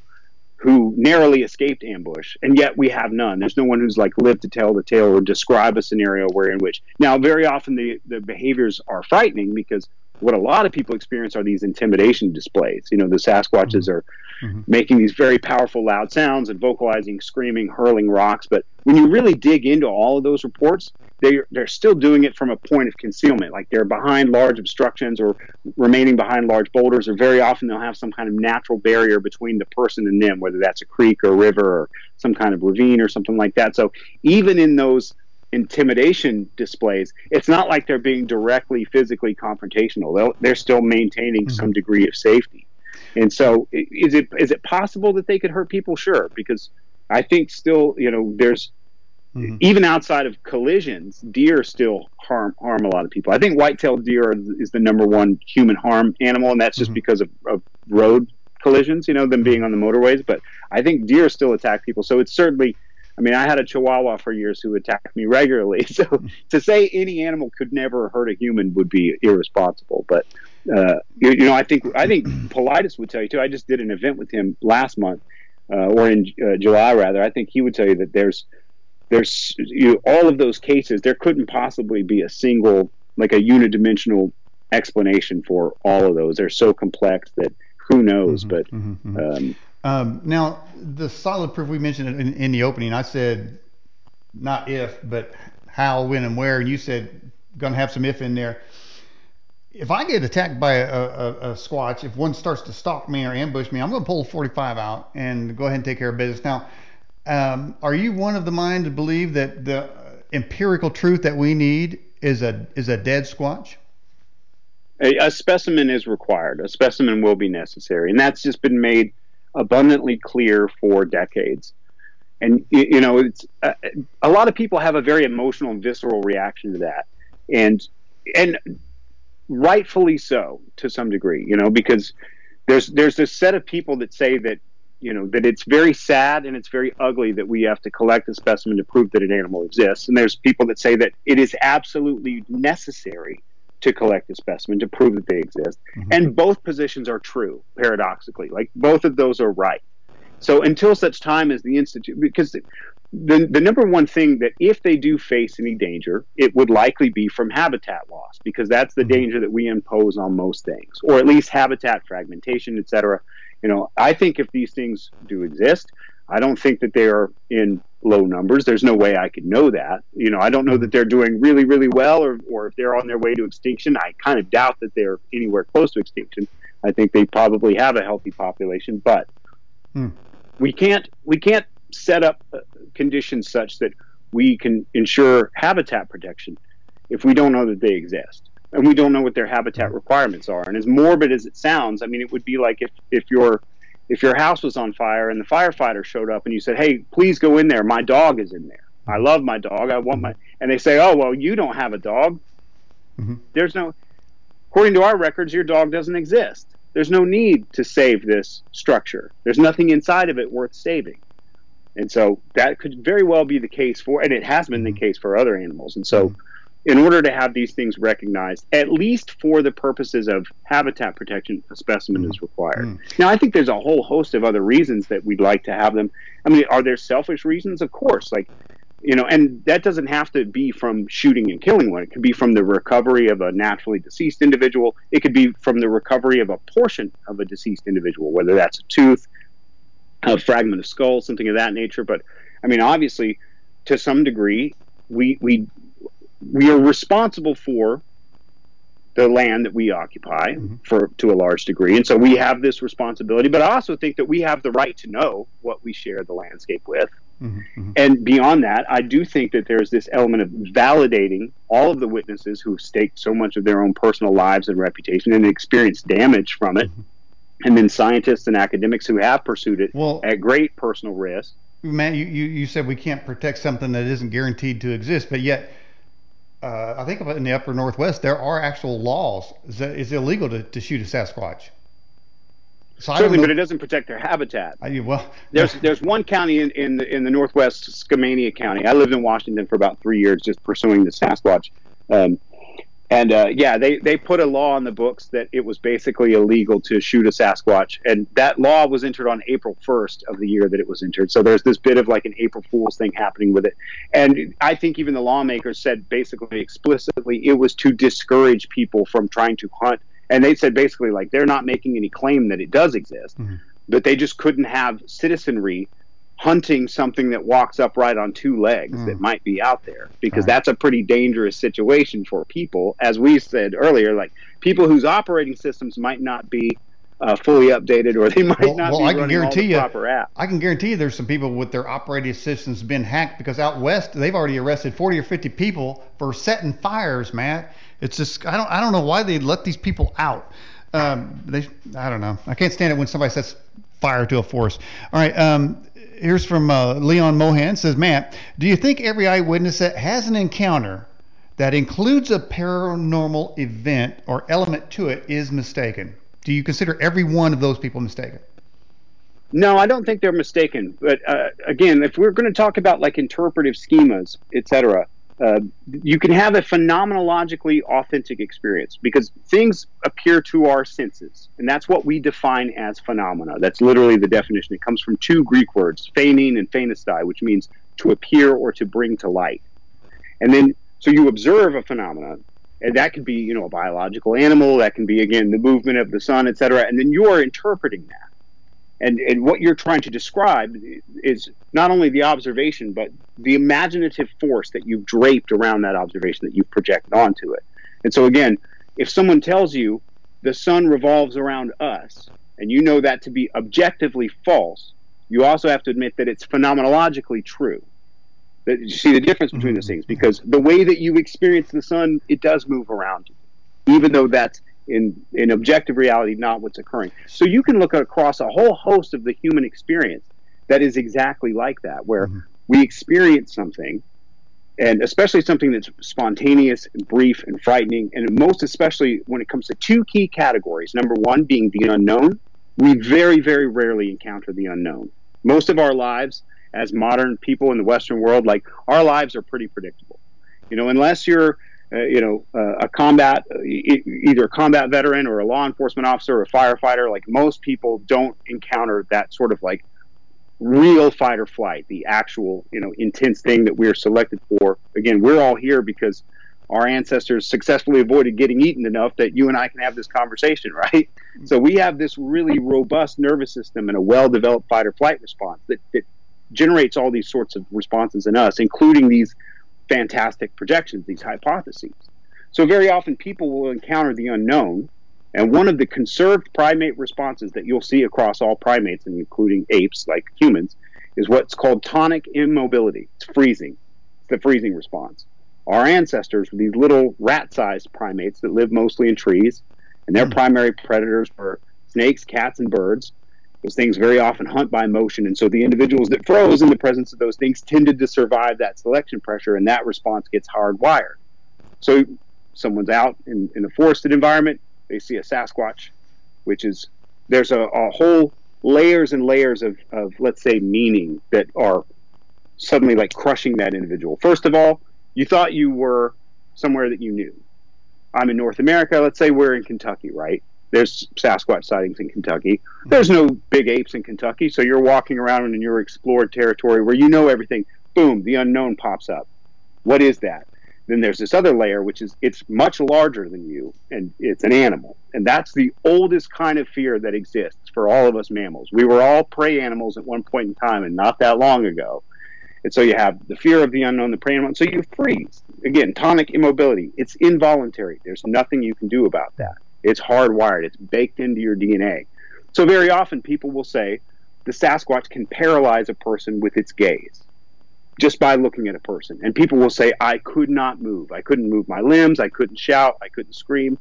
who narrowly escaped ambush, and yet we have none. There's no one who's like lived to tell the tale or describe a scenario where in which now very often the the behaviors are frightening because what a lot of people experience are these intimidation displays. You know, the Sasquatches mm-hmm. are mm-hmm. making these very powerful, loud sounds and vocalizing, screaming, hurling rocks. But when you really dig into all of those reports, they're, they're still doing it from a point of concealment. Like they're behind large obstructions or remaining behind large boulders, or very often they'll have some kind of natural barrier between the person and them, whether that's a creek or a river or some kind of ravine or something like that. So even in those intimidation displays, it's not like they're being directly physically confrontational. They'll, they're still maintaining mm-hmm. some degree of safety. And so, is it is it possible that they could hurt people? Sure, because I think still, you know, there's mm-hmm. even outside of collisions, deer still harm harm a lot of people. I think white-tailed deer is the number one human harm animal, and that's just mm-hmm. because of, of road collisions, you know, them being on the motorways. But I think deer still attack people, so it's certainly I mean, I had a Chihuahua for years who attacked me regularly. So to say any animal could never hurt a human would be irresponsible. But uh, you, you, know, I think I think Paulides would tell you too. I just did an event with him last month, uh, or in uh, July rather. I think he would tell you that there's there's you know, all of those cases. There couldn't possibly be a single like a unidimensional explanation for all of those. They're so complex that who knows. Mm-hmm, but mm-hmm, mm-hmm. Um, um, now, the solid proof we mentioned in, in, the opening, I said not if, but how, when, and where, and you said going to have some if in there. If I get attacked by a, a, a, squatch, if one starts to stalk me or ambush me, I'm going to pull 45 out and go ahead and take care of business. Now, um, are you one of the mind to believe that the empirical truth that we need is a is a dead squatch? A, a specimen is required. A specimen will be necessary, and that's just been made abundantly clear for decades. And you know, it's uh, a lot of people have a very emotional visceral reaction to that, and and rightfully so to some degree. You know, because there's there's this set of people that say that you know that it's very sad and it's very ugly that we have to collect a specimen to prove that an animal exists, and there's people that say that it is absolutely necessary to collect a specimen to prove that they exist. Mm-hmm. And both positions are true, paradoxically. Like both of those are right. So until such time as the institute, because the, the, the number one thing that if they do face any danger, it would likely be from habitat loss, because that's the mm-hmm. danger that we impose on most things, or at least habitat fragmentation, et cetera. You know, I think if these things do exist, I don't think that they are in low numbers. There's no way I could know that. You know, I don't know that they're doing really, really well or, or if they're on their way to extinction. I kind of doubt that they're anywhere close to extinction. I think they probably have a healthy population, but hmm. we can't we can't set up uh, conditions such that we can ensure habitat protection if we don't know that they exist and we don't know what their habitat requirements are. And as morbid as it sounds, I mean, it would be like if if you're if your house was on fire and the firefighter showed up and you said, "Hey, please go in there. My dog is in there. I love my dog. I want my," and they say, "Oh, well, you don't have a dog. Mm-hmm. There's no, according to our records, your dog doesn't exist. There's no need to save this structure. There's nothing inside of it worth saving." And so that could very well be the case for, and it has been the mm-hmm. case for other animals. And so. Mm-hmm in order to have these things recognized, at least for the purposes of habitat protection, a specimen is required. Mm. Now, I think there's a whole host of other reasons that we'd like to have them. I mean, are there selfish reasons? Of course. Like, you know, and that doesn't have to be from shooting and killing one. It could be from the recovery of a naturally deceased individual. It could be from the recovery of a portion of a deceased individual, whether that's a tooth, a fragment of skull, something of that nature. But I mean, obviously, to some degree, we we we are responsible for the land that we occupy mm-hmm. for to a large degree and so we have this responsibility but i also think that we have the right to know what we share the landscape with mm-hmm. mm-hmm. and beyond that i do think that there's this element of validating all of the witnesses who have staked so much of their own personal lives and reputation and experienced damage from it mm-hmm. and then scientists and academics who have pursued it well, at great personal risk Matt, you, you, you said we can't protect something that isn't guaranteed to exist, but yet uh, I think in the upper northwest there are actual laws. that It's illegal to, to shoot a Sasquatch. So Certainly, but it doesn't protect their habitat. I, well, there's there's one county in, in the in the northwest, Skamania County. I lived in Washington for about three years, just pursuing the Sasquatch. Um, and uh, yeah, they, they put a law on the books that it was basically illegal to shoot a Sasquatch. And that law was entered on April 1st of the year that it was entered. So there's this bit of like an April Fool's thing happening with it. And I think even the lawmakers said basically explicitly it was to discourage people from trying to hunt. And they said basically like they're not making any claim that it does exist, mm-hmm. but they just couldn't have citizenry hunting something that walks upright on two legs mm. that might be out there because right. that's a pretty dangerous situation for people as we said earlier like people whose operating systems might not be uh, fully updated or they might well, not well, be I can guarantee you, proper app. I can guarantee you there's some people with their operating systems been hacked because out west they've already arrested 40 or 50 people for setting fires, Matt. It's just I don't I don't know why they let these people out. Um, they I don't know. I can't stand it when somebody sets fire to a forest. All right. Um, here's from uh, Leon Mohan says, Matt, do you think every eyewitness that has an encounter that includes a paranormal event or element to it is mistaken? Do you consider every one of those people mistaken? No, I don't think they're mistaken. But uh, again, if we're going to talk about like interpretive schemas, etc., uh, you can have a phenomenologically authentic experience because things appear to our senses. And that's what we define as phenomena. That's literally the definition. It comes from two Greek words, phainin and phainastai, which means to appear or to bring to light. And then, so you observe a phenomenon, and that could be, you know, a biological animal, that can be, again, the movement of the sun, et cetera. And then you're interpreting that. And, and what you're trying to describe is not only the observation, but the imaginative force that you've draped around that observation that you've projected onto it. And so, again, if someone tells you the sun revolves around us, and you know that to be objectively false, you also have to admit that it's phenomenologically true. That you see the difference between those mm-hmm. things because the way that you experience the sun, it does move around you, even though that's in in objective reality not what's occurring. So you can look across a whole host of the human experience that is exactly like that, where mm-hmm. we experience something and especially something that's spontaneous and brief and frightening and most especially when it comes to two key categories number one being the unknown we very very rarely encounter the unknown most of our lives as modern people in the western world like our lives are pretty predictable you know unless you're you know uh, a combat uh, either a combat veteran or a law enforcement officer or a firefighter like most people don't encounter that sort of like real fight or flight, the actual, you know, intense thing that we're selected for. Again, we're all here because our ancestors successfully avoided getting eaten enough that you and I can have this conversation, right? So we have this really robust nervous system and a well-developed fight or flight response that, that generates all these sorts of responses in us, including these fantastic projections, these hypotheses. So very often people will encounter the unknown and one of the conserved primate responses that you'll see across all primates, including apes like humans, is what's called tonic immobility. It's freezing. It's the freezing response. Our ancestors were these little rat sized primates that live mostly in trees, and their mm. primary predators were snakes, cats, and birds. Those things very often hunt by motion, and so the individuals that froze in the presence of those things tended to survive that selection pressure, and that response gets hardwired. So, someone's out in, in a forested environment, they see a Sasquatch, which is there's a, a whole layers and layers of, of let's say meaning that are suddenly like crushing that individual. First of all, you thought you were somewhere that you knew. I'm in North America. Let's say we're in Kentucky, right? There's Sasquatch sightings in Kentucky. Mm-hmm. There's no big apes in Kentucky, so you're walking around in your explored territory where you know everything. Boom, the unknown pops up. What is that? Then there's this other layer, which is it's much larger than you, and it's an animal. And that's the oldest kind of fear that exists for all of us mammals. We were all prey animals at one point in time, and not that long ago. And so you have the fear of the unknown, the prey animal. So you freeze. Again, tonic immobility. It's involuntary. There's nothing you can do about that. It's hardwired. It's baked into your DNA. So very often people will say the Sasquatch can paralyze a person with its gaze just by looking at a person. And people will say, I could not move. I couldn't move my limbs. I couldn't shout. I couldn't scream.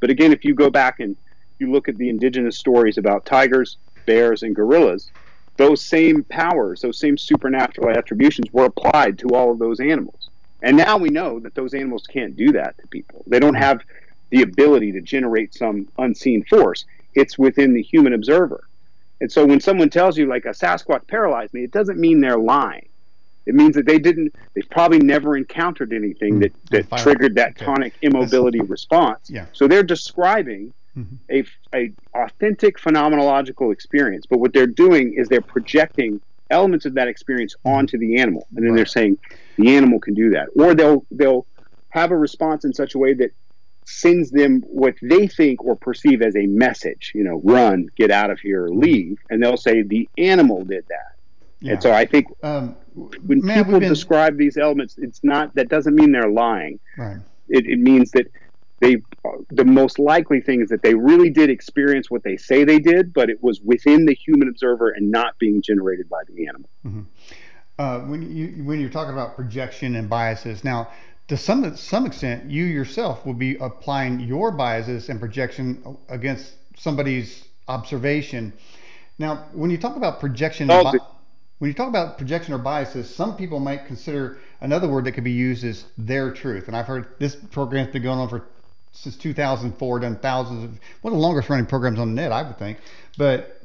But again, if you go back and you look at the indigenous stories about tigers, bears, and gorillas, those same powers, those same supernatural attributions were applied to all of those animals. And now we know that those animals can't do that to people. They don't have the ability to generate some unseen force. It's within the human observer. And so when someone tells you, like, a Sasquatch paralyzed me, it doesn't mean they're lying. It means that they didn't. They've probably never encountered anything that that Fire. triggered that okay. tonic immobility That's, response. Yeah. So they're describing mm-hmm. a a authentic phenomenological experience, but what they're doing is they're projecting elements of that experience mm-hmm. onto the animal, and then right. they're saying the animal can do that, or they'll they'll have a response in such a way that sends them what they think or perceive as a message. You know, run, get out of here, mm-hmm. leave, and they'll say the animal did that. Yeah. And so I think um, when man, people been... describe these elements, it's not that doesn't mean they're lying. Right. It, it means that they the most likely thing is that they really did experience what they say they did, but it was within the human observer and not being generated by the animal. Mm-hmm. Uh, when you when you're talking about projection and biases, now to some some extent, you yourself will be applying your biases and projection against somebody's observation. Now, when you talk about projection, bi- when you talk about projection or biases, some people might consider another word that could be used as their truth. And I've heard this program's been going on for since 2004, done thousands of one of the longest running programs on the net, I would think. But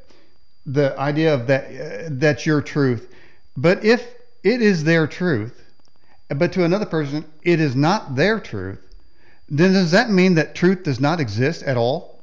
the idea of that uh, that's your truth. But if it is their truth, but to another person it is not their truth, then does that mean that truth does not exist at all?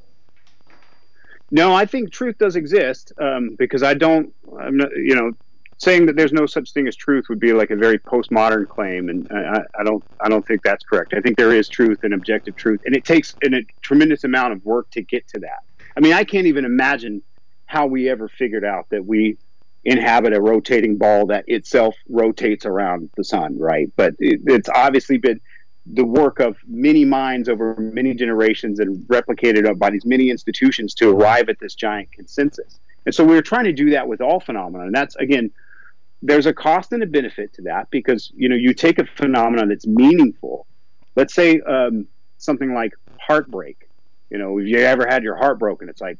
No, I think truth does exist um, because I don't, I'm not, you know, saying that there's no such thing as truth would be like a very postmodern claim, and I, I, don't I don't think that's correct. I think there is truth and objective truth, and it takes a tremendous amount of work to get to that. I mean, I can't even imagine how we ever figured out that we inhabit a rotating ball that itself rotates around the sun, right? But it, it's obviously been the work of many minds over many generations and replicated by these many institutions to arrive at this giant consensus. And so we are trying to do that with all phenomena. And that's, again, there's a cost and a benefit to that because you know you take a phenomenon that's meaningful let's say um, something like heartbreak You know, have you ever had your heart broken? It's like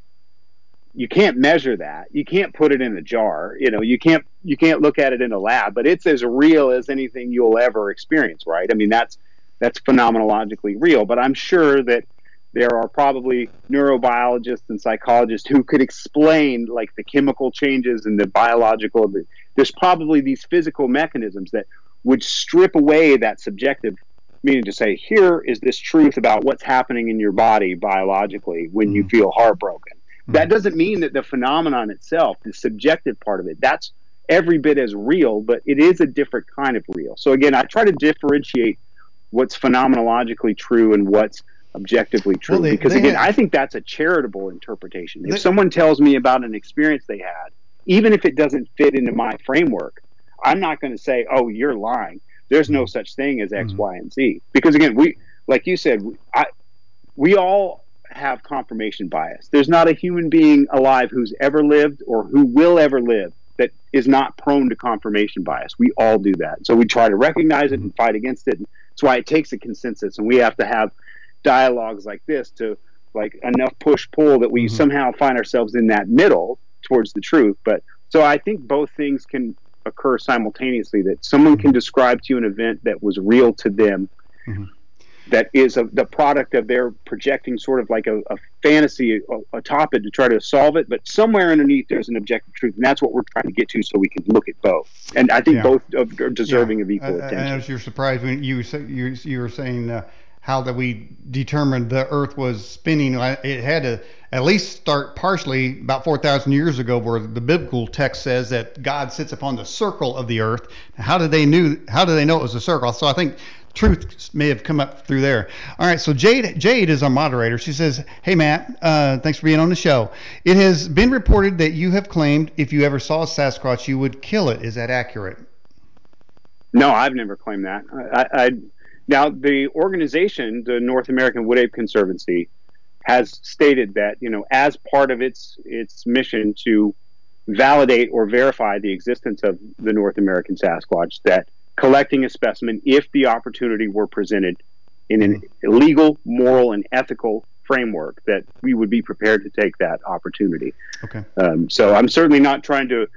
you can't measure that. You can't put it in a jar. You know, you can't you can't look at it in a lab, but it's as real as anything you'll ever experience, right? I mean, that's that's phenomenologically real. But I'm sure that there are probably neurobiologists and psychologists who could explain like the chemical changes and the biological. There's probably these physical mechanisms that would strip away that subjective meaning to say, here is this truth about what's happening in your body biologically when mm-hmm. you feel heartbroken. That doesn't mean that the phenomenon itself, the subjective part of it, that's every bit as real, but it is a different kind of real. So again, I try to differentiate what's phenomenologically true and what's objectively true. Well, they, because they again, have, I think that's a charitable interpretation. If they, someone tells me about an experience they had, even if it doesn't fit into my framework, I'm not going to say, "Oh, you're lying." There's no such thing as X, mm-hmm. Y, and Z. Because again, we, like you said, I, we all have confirmation bias. There's not a human being alive who's ever lived or who will ever live that is not prone to confirmation bias. We all do that. So we try to recognize it and mm-hmm. fight against it. That's why it takes a consensus, and we have to have dialogues like this to like enough push pull that we mm-hmm. somehow find ourselves in that middle towards the truth. But so I think both things can occur simultaneously. That someone can describe to you an event that was real to them. Mm-hmm. That is a, the product of their projecting sort of like a, a fantasy atop it to try to solve it, but somewhere underneath there's an objective truth, and that's what we're trying to get to, so we can look at both. And I think yeah. both are deserving yeah. of equal attention. And as you're surprised when you you you were saying uh, how that we determined the Earth was spinning. It had to at least start partially about 4,000 years ago, where the biblical text says that God sits upon the circle of the Earth. How did they knew? How did they know it was a circle? So I think truth may have come up through there. All right, so Jade Jade is our moderator. She says, "Hey Matt, uh, thanks for being on the show. It has been reported that you have claimed if you ever saw a Sasquatch, you would kill it. Is that accurate?" No, I've never claimed that. I, I now, the organization, the North American Wood Ape Conservancy, has stated that you know as part of its its mission to validate or verify the existence of the North American Sasquatch, that collecting a specimen, if the opportunity were presented in an legal, moral, and ethical framework, that we would be prepared to take that opportunity. Okay. Um, so I'm certainly not trying to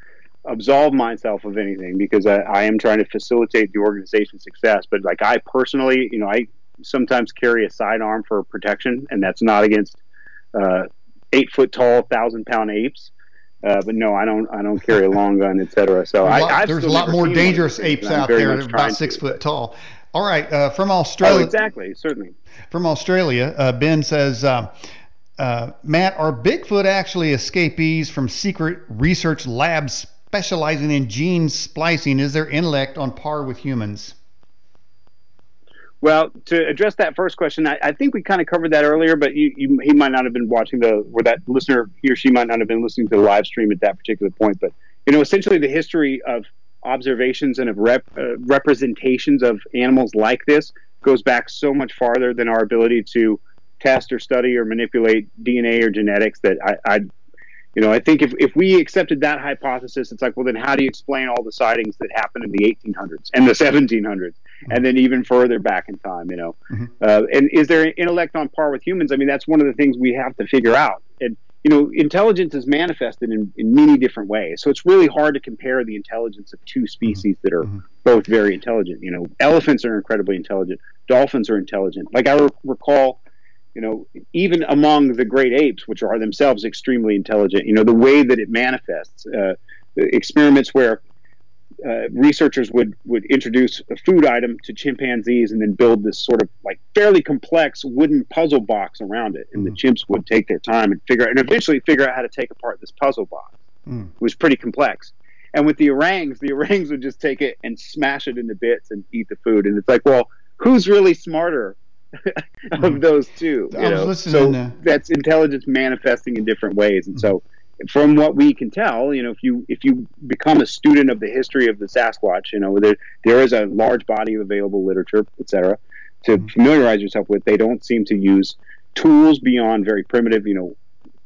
absolve myself of anything because I, I am trying to facilitate the organization's success. But like I personally, you know, I sometimes carry a sidearm for protection, and that's not against uh, eight foot tall, thousand pound apes. Uh, but no, I don't. I don't carry a long gun, etc. So there's I, a lot, there's a lot more dangerous apes out there that are about six to. foot tall. All right, uh, from Australia. Oh, exactly, certainly. From Australia, uh, Ben says, uh, uh, Matt, are Bigfoot actually escapees from secret research labs specializing in gene splicing, is their intellect on par with humans? Well, to address that first question, I, I think we kind of covered that earlier, but you, you, he might not have been watching the, or that listener, he or she might not have been listening to the live stream at that particular point. But, you know, essentially the history of observations and of rep, uh, representations of animals like this goes back so much farther than our ability to test or study or manipulate DNA or genetics that I, I you know, I think if, if we accepted that hypothesis, it's like, well, then how do you explain all the sightings that happened in the 1800s and the 1700s, mm-hmm. And then even further back in time? You know, mm-hmm. uh, and is there intellect on par with humans? I mean, that's one of the things we have to figure out. And you know, intelligence is manifested in, in many different ways, so it's really hard to compare the intelligence of two species mm-hmm. that are mm-hmm. both very intelligent. You know, elephants are incredibly intelligent, dolphins are intelligent. Like I re- recall you know, even among the great apes, which are themselves extremely intelligent, you know, the way that it manifests, uh, experiments where uh, researchers would would introduce a food item to chimpanzees and then build this sort of like fairly complex wooden puzzle box around it, and mm. the chimps would take their time and figure out, and eventually figure out how to take apart this puzzle box. Mm. It was pretty complex. And with the orangs, the orangs would just take it and smash it into bits and eat the food. And it's like, well, who's really smarter of mm. those two. You know? so to... that's intelligence manifesting in different ways. And so, from what we can tell, you know, if you if you become a student of the history of the Sasquatch, you know, there there is a large body of available literature, etc., to mm. familiarize yourself with. They don't seem to use tools beyond very primitive, you know,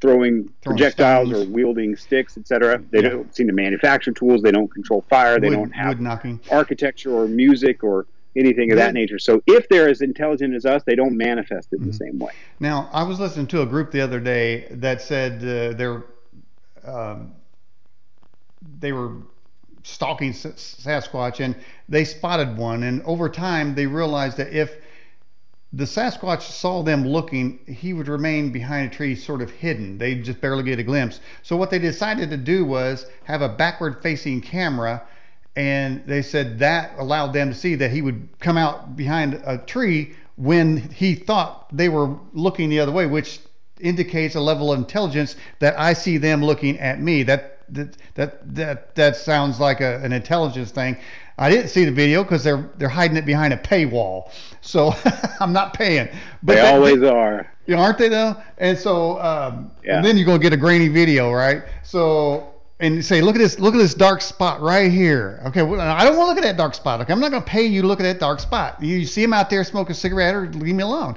throwing, throwing projectiles stones. or wielding sticks, etc. They yeah. don't seem to manufacture tools. They don't control fire. They wood, don't have architecture or music or anything of that nature. So if they're as intelligent as us, they don't manifest it mm-hmm. the same way. Now, I was listening to a group the other day that said uh, they're um, they were stalking Sasquatch and they spotted one, and over time they realized that if the Sasquatch saw them looking, he would remain behind a tree, sort of hidden. They'd just barely get a glimpse. So what they decided to do was have a backward-facing camera and they said that allowed them to see that he would come out behind a tree when he thought they were looking the other way, which indicates a level of intelligence that I see them looking at me. That that that that, that sounds like a, an intelligence thing. I didn't see the video because they're they're hiding it behind a paywall, so I'm not paying. But they that, always they, are. You know, aren't they though? And so um, yeah. and then you're gonna get a grainy video, right? So and say, look at this, look at this dark spot right here. Okay, well, I don't want to look at that dark spot. Okay, I'm not going to pay you to look at that dark spot. You, see him out there smoking a cigarette, or leave me alone.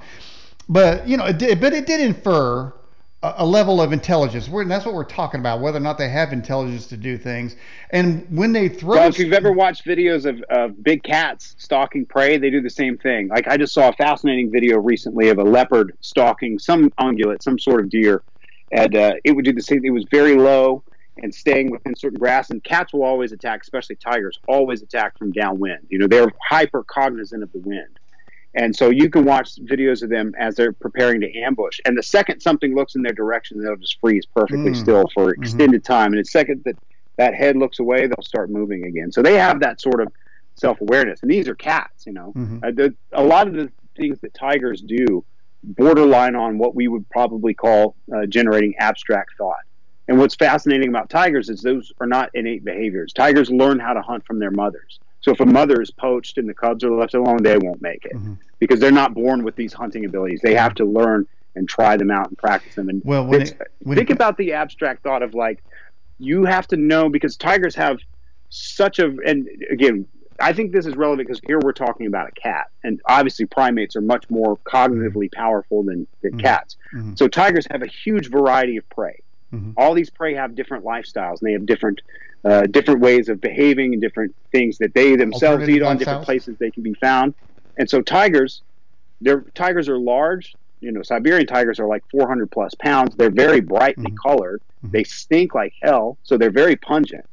But you know, it did, but it did infer a, a level of intelligence. We're, and that's what we're talking about, whether or not they have intelligence to do things. And when they throw, well, if you've ever watched videos of, of big cats stalking prey, they do the same thing. Like I just saw a fascinating video recently of a leopard stalking some ungulate, some sort of deer, and uh, it would do the same. It was very low and staying within certain grass. And cats will always attack, especially tigers, always attack from downwind. You know, they're hyper cognizant of the wind. And so you can watch videos of them as they're preparing to ambush. And the second something looks in their direction, they'll just freeze perfectly mm. still for mm-hmm. extended time. And the second that that head looks away, they'll start moving again. So they have that sort of self awareness. And these are cats, you know. Mm-hmm. Uh, the, a lot of the things that tigers do borderline on what we would probably call uh, generating abstract thought. And what's fascinating about tigers is those are not innate behaviors. Tigers learn how to hunt from their mothers. So if a mother is poached and the cubs are left alone, they won't make it mm-hmm. because they're not born with these hunting abilities. They have to learn and try them out and practice them. And well, when it, when think it, about the abstract thought of like you have to know because tigers have such a and again I think this is relevant because here we're talking about a cat, and obviously primates are much more cognitively powerful than, than mm-hmm. cats. Mm-hmm. So tigers have a huge variety of prey. Mm-hmm. All these prey have different lifestyles, and they have different uh, different ways of behaving and different things that they themselves eat on different places they can be found. And so tigers, their tigers are large. You know, Siberian tigers are like 400 plus pounds. They're very brightly mm-hmm. colored. Mm-hmm. They stink like hell, so they're very pungent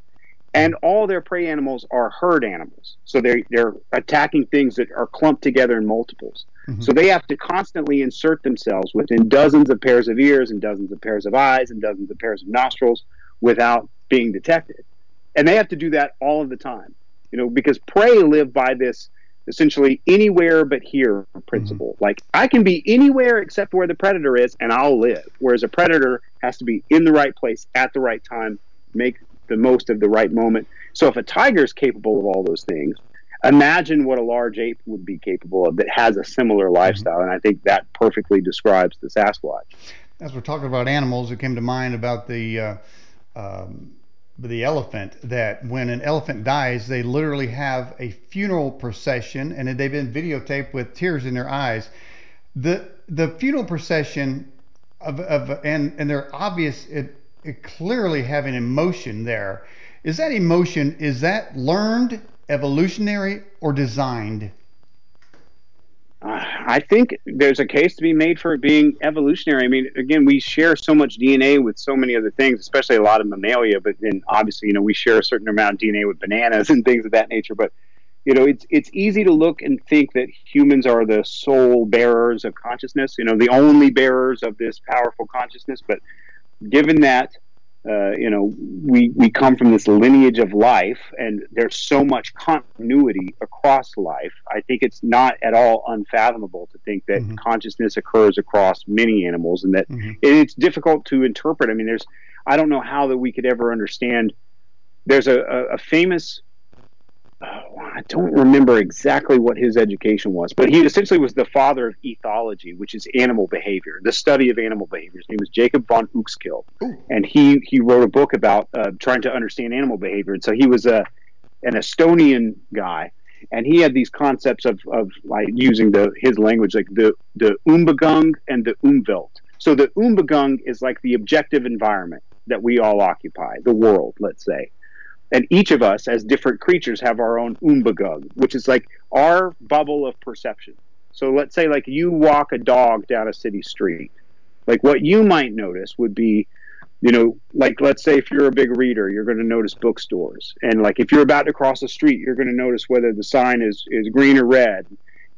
and all their prey animals are herd animals. So they're they're attacking things that are clumped together in multiples. Mm-hmm. So they have to constantly insert themselves within dozens of pairs of ears and dozens of pairs of eyes and dozens of pairs of nostrils without being detected. And they have to do that all of the time. You know, because prey live by this essentially anywhere but here principle. Mm-hmm. Like I can be anywhere except where the predator is and I'll live. Whereas a predator has to be in the right place at the right time, make the most of the right moment. So if a tiger is capable of all those things, imagine what a large ape would be capable of that has a similar mm-hmm. lifestyle. And I think that perfectly describes the Sasquatch. As we're talking about animals, it came to mind about the uh, um, the elephant. That when an elephant dies, they literally have a funeral procession, and they've been videotaped with tears in their eyes. The the funeral procession of, of and and they're obvious. It, it clearly having emotion there. Is that emotion, is that learned, evolutionary, or designed? I think there's a case to be made for it being evolutionary. I mean, again, we share so much DNA with so many other things, especially a lot of mammalia. But then, obviously, you know, we share a certain amount of DNA with bananas and things of that nature. But you know, it's it's easy to look and think that humans are the sole bearers of consciousness. You know, the only bearers of this powerful consciousness. But given that uh, you know we we come from this lineage of life and there's so much continuity across life i think it's not at all unfathomable to think that mm-hmm. consciousness occurs across many animals and that mm-hmm. it's difficult to interpret i mean there's i don't know how that we could ever understand there's a, a, a famous I don't remember exactly what his education was, but he essentially was the father of ethology, which is animal behavior, the study of animal behavior. His name was Jacob von Uexküll, and he he wrote a book about uh, trying to understand animal behavior. And so he was a an Estonian guy, and he had these concepts of, of like using the his language, like the the Umgebung and the Umwelt. So the Umgebung is like the objective environment that we all occupy, the world, let's say and each of us, as different creatures, have our own umbagug, which is like our bubble of perception. So let's say, like, you walk a dog down a city street. Like, what you might notice would be, you know, like, let's say if you're a big reader, you're going to notice bookstores. And, like, if you're about to cross the street, you're going to notice whether the sign is, is green or red.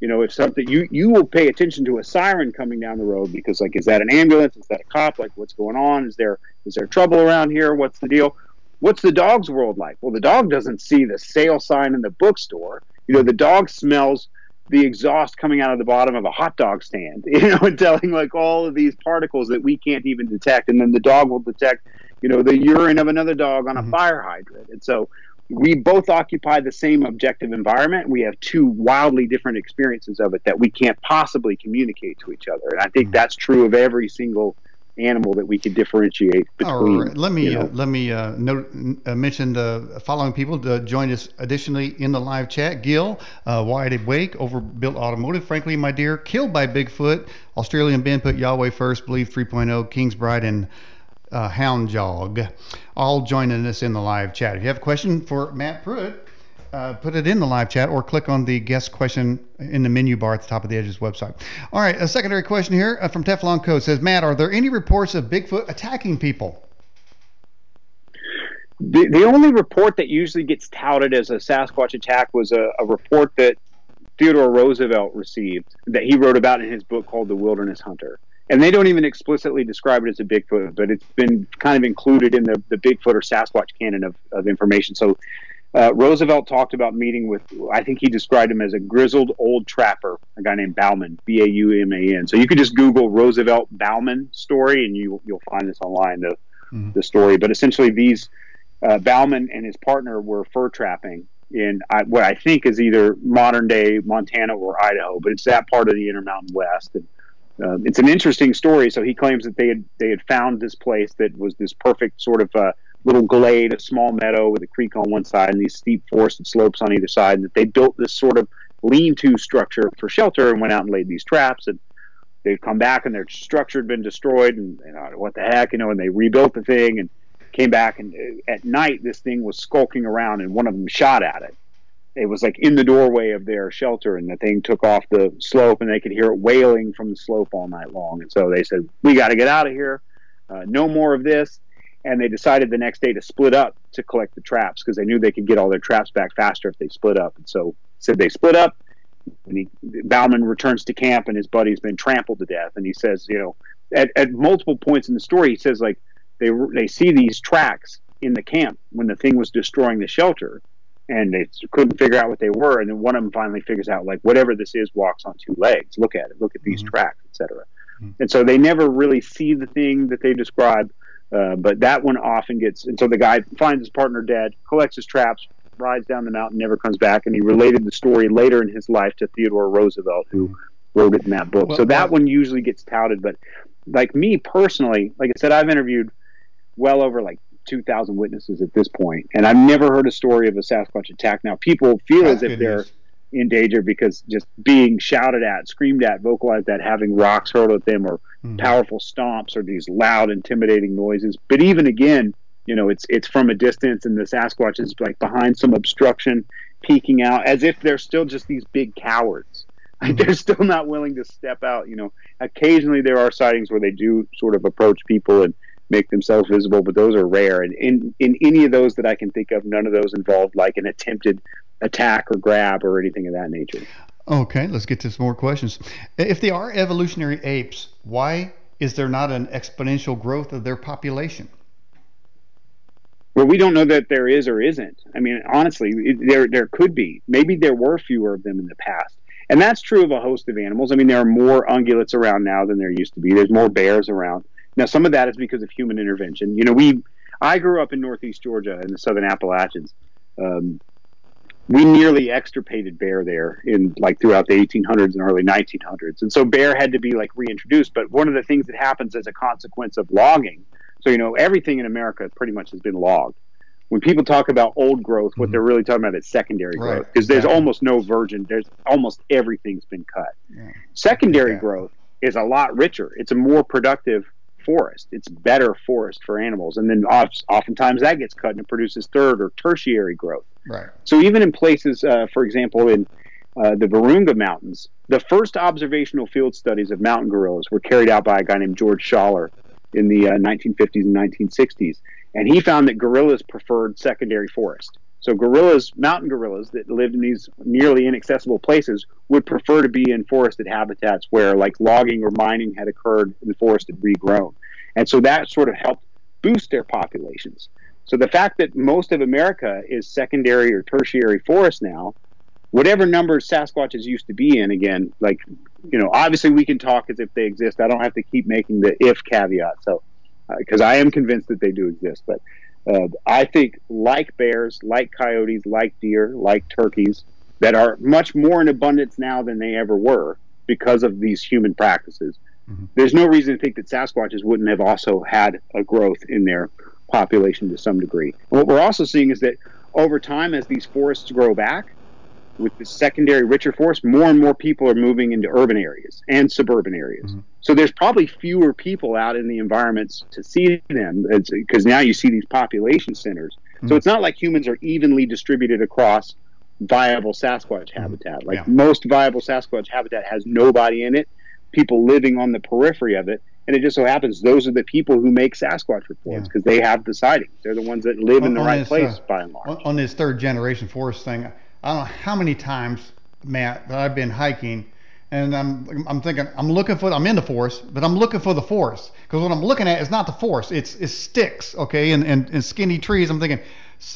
You know, if something, you, you will pay attention to a siren coming down the road because, like, is that an ambulance? Is that a cop? Like, what's going on? Is there, is there trouble around here? What's the deal? What's the dog's world like? Well, the dog doesn't see the sale sign in the bookstore. You know, the dog smells the exhaust coming out of the bottom of a hot dog stand, you know, and telling like all of these particles that we can't even detect. And then the dog will detect, you know, the urine of another dog on a mm-hmm. fire hydrant. And so we both occupy the same objective environment. We have two wildly different experiences of it that we can't possibly communicate to each other. And I think mm-hmm. that's true of every single animal that we could differentiate between. All right. Let me you know. uh, let me uh, note, uh, mention the following people to join us additionally in the live chat: Gil, uh, Wyatt Wake, Overbuilt Automotive, frankly, my dear, Killed by Bigfoot, Australian Ben put Yahweh first, Believe 3.0, King's Bride, and uh, Hound Jog, all joining us in the live chat. If you have a question for Matt Pruitt, uh, put it in the live chat or click on the guest question in the menu bar at the top of the Edge's website. All right, a secondary question here uh, from Teflon Code says, Matt, are there any reports of Bigfoot attacking people? The, the only report that usually gets touted as a Sasquatch attack was a, a report that Theodore Roosevelt received that he wrote about in his book called The Wilderness Hunter. And they don't even explicitly describe it as a Bigfoot, but it's been kind of included in the, the Bigfoot or Sasquatch canon of, of information. So uh, Roosevelt talked about meeting with, I think he described him as a grizzled old trapper, a guy named Bauman, B A U M A N. So you could just Google Roosevelt Bauman story and you, you'll find this online, the, mm-hmm. the story. But essentially, these uh, Bauman and his partner were fur trapping in I, what I think is either modern day Montana or Idaho, but it's that part of the Intermountain West. And, uh, it's an interesting story. So he claims that they had they had found this place that was this perfect sort of uh, little glade, a small meadow with a creek on one side and these steep forested slopes on either side. And that they built this sort of lean-to structure for shelter and went out and laid these traps. And they'd come back and their structure had been destroyed. And, and what the heck, you know? And they rebuilt the thing and came back. And uh, at night, this thing was skulking around, and one of them shot at it. It was like in the doorway of their shelter, and the thing took off the slope, and they could hear it wailing from the slope all night long. And so they said, "We got to get out of here. Uh, no more of this." And they decided the next day to split up to collect the traps because they knew they could get all their traps back faster if they split up. And so said they split up. And he, Bauman returns to camp, and his buddy's been trampled to death. And he says, you know, at, at multiple points in the story, he says like they they see these tracks in the camp when the thing was destroying the shelter, and they couldn't figure out what they were. And then one of them finally figures out like whatever this is walks on two legs. Look at it. Look at these mm-hmm. tracks, etc. Mm-hmm. And so they never really see the thing that they describe uh, but that one often gets, and so the guy finds his partner dead, collects his traps, rides down the mountain, never comes back. And he related the story later in his life to Theodore Roosevelt, who wrote it in that book. Well, so that well, one usually gets touted. But like me personally, like I said, I've interviewed well over like 2,000 witnesses at this point, and I've never heard a story of a Sasquatch attack. Now, people feel as if they're in danger because just being shouted at, screamed at, vocalized at, having rocks hurled at them, or mm-hmm. powerful stomps, or these loud, intimidating noises. But even again, you know, it's it's from a distance, and the Sasquatch is like behind some obstruction, peeking out, as if they're still just these big cowards. Like they're still not willing to step out. You know, occasionally there are sightings where they do sort of approach people and make themselves visible, but those are rare. And in in any of those that I can think of, none of those involved like an attempted attack or grab or anything of that nature. Okay, let's get to some more questions. If they are evolutionary apes, why is there not an exponential growth of their population? Well, we don't know that there is or isn't. I mean, honestly, it, there there could be. Maybe there were fewer of them in the past, and that's true of a host of animals. I mean, there are more ungulates around now than there used to be. There's more bears around now. Some of that is because of human intervention. You know, we I grew up in Northeast Georgia in the Southern Appalachians. Um, we nearly extirpated bear there in like throughout the 1800s and early 1900s. And so bear had to be like reintroduced. But one of the things that happens as a consequence of logging, so you know everything in America pretty much has been logged. When people talk about old growth, what mm-hmm. they're really talking about is secondary right. growth because there's almost no virgin. There's almost everything's been cut. Yeah. Secondary yeah. growth is a lot richer. It's a more productive forest. It's better forest for animals. And then oftentimes that gets cut and it produces third or tertiary growth. Right. So even in places, uh, for example, in uh, the Virunga Mountains, the first observational field studies of mountain gorillas were carried out by a guy named George Schaller in the uh, 1950s and 1960s. And he found that gorillas preferred secondary forest. So gorillas, mountain gorillas that lived in these nearly inaccessible places would prefer to be in forested habitats where like logging or mining had occurred and the forest had regrown. And so that sort of helped boost their populations. So the fact that most of America is secondary or tertiary forest now, whatever numbers Sasquatches used to be in, again, like, you know, obviously we can talk as if they exist. I don't have to keep making the if caveat. So, because uh, I am convinced that they do exist, but uh, I think, like bears, like coyotes, like deer, like turkeys, that are much more in abundance now than they ever were because of these human practices. Mm-hmm. There's no reason to think that Sasquatches wouldn't have also had a growth in their population to some degree. And what we're also seeing is that over time, as these forests grow back, with the secondary richer forest, more and more people are moving into urban areas and suburban areas. Mm-hmm. So there's probably fewer people out in the environments to see them because now you see these population centers. Mm-hmm. So it's not like humans are evenly distributed across viable Sasquatch mm-hmm. habitat. Like yeah. most viable Sasquatch habitat has nobody in it, people living on the periphery of it. And it just so happens those are the people who make Sasquatch reports because yeah. they have the sightings. They're the ones that live on, in the right this, place uh, by and large. On, this third generation forest thing, I don't know how many times, Matt, that I've been hiking and I'm I'm thinking I'm looking for I'm in the forest, but I'm looking for the forest because what I'm looking at is not the forest, it's it's sticks, okay, and, and, and skinny trees. I'm thinking,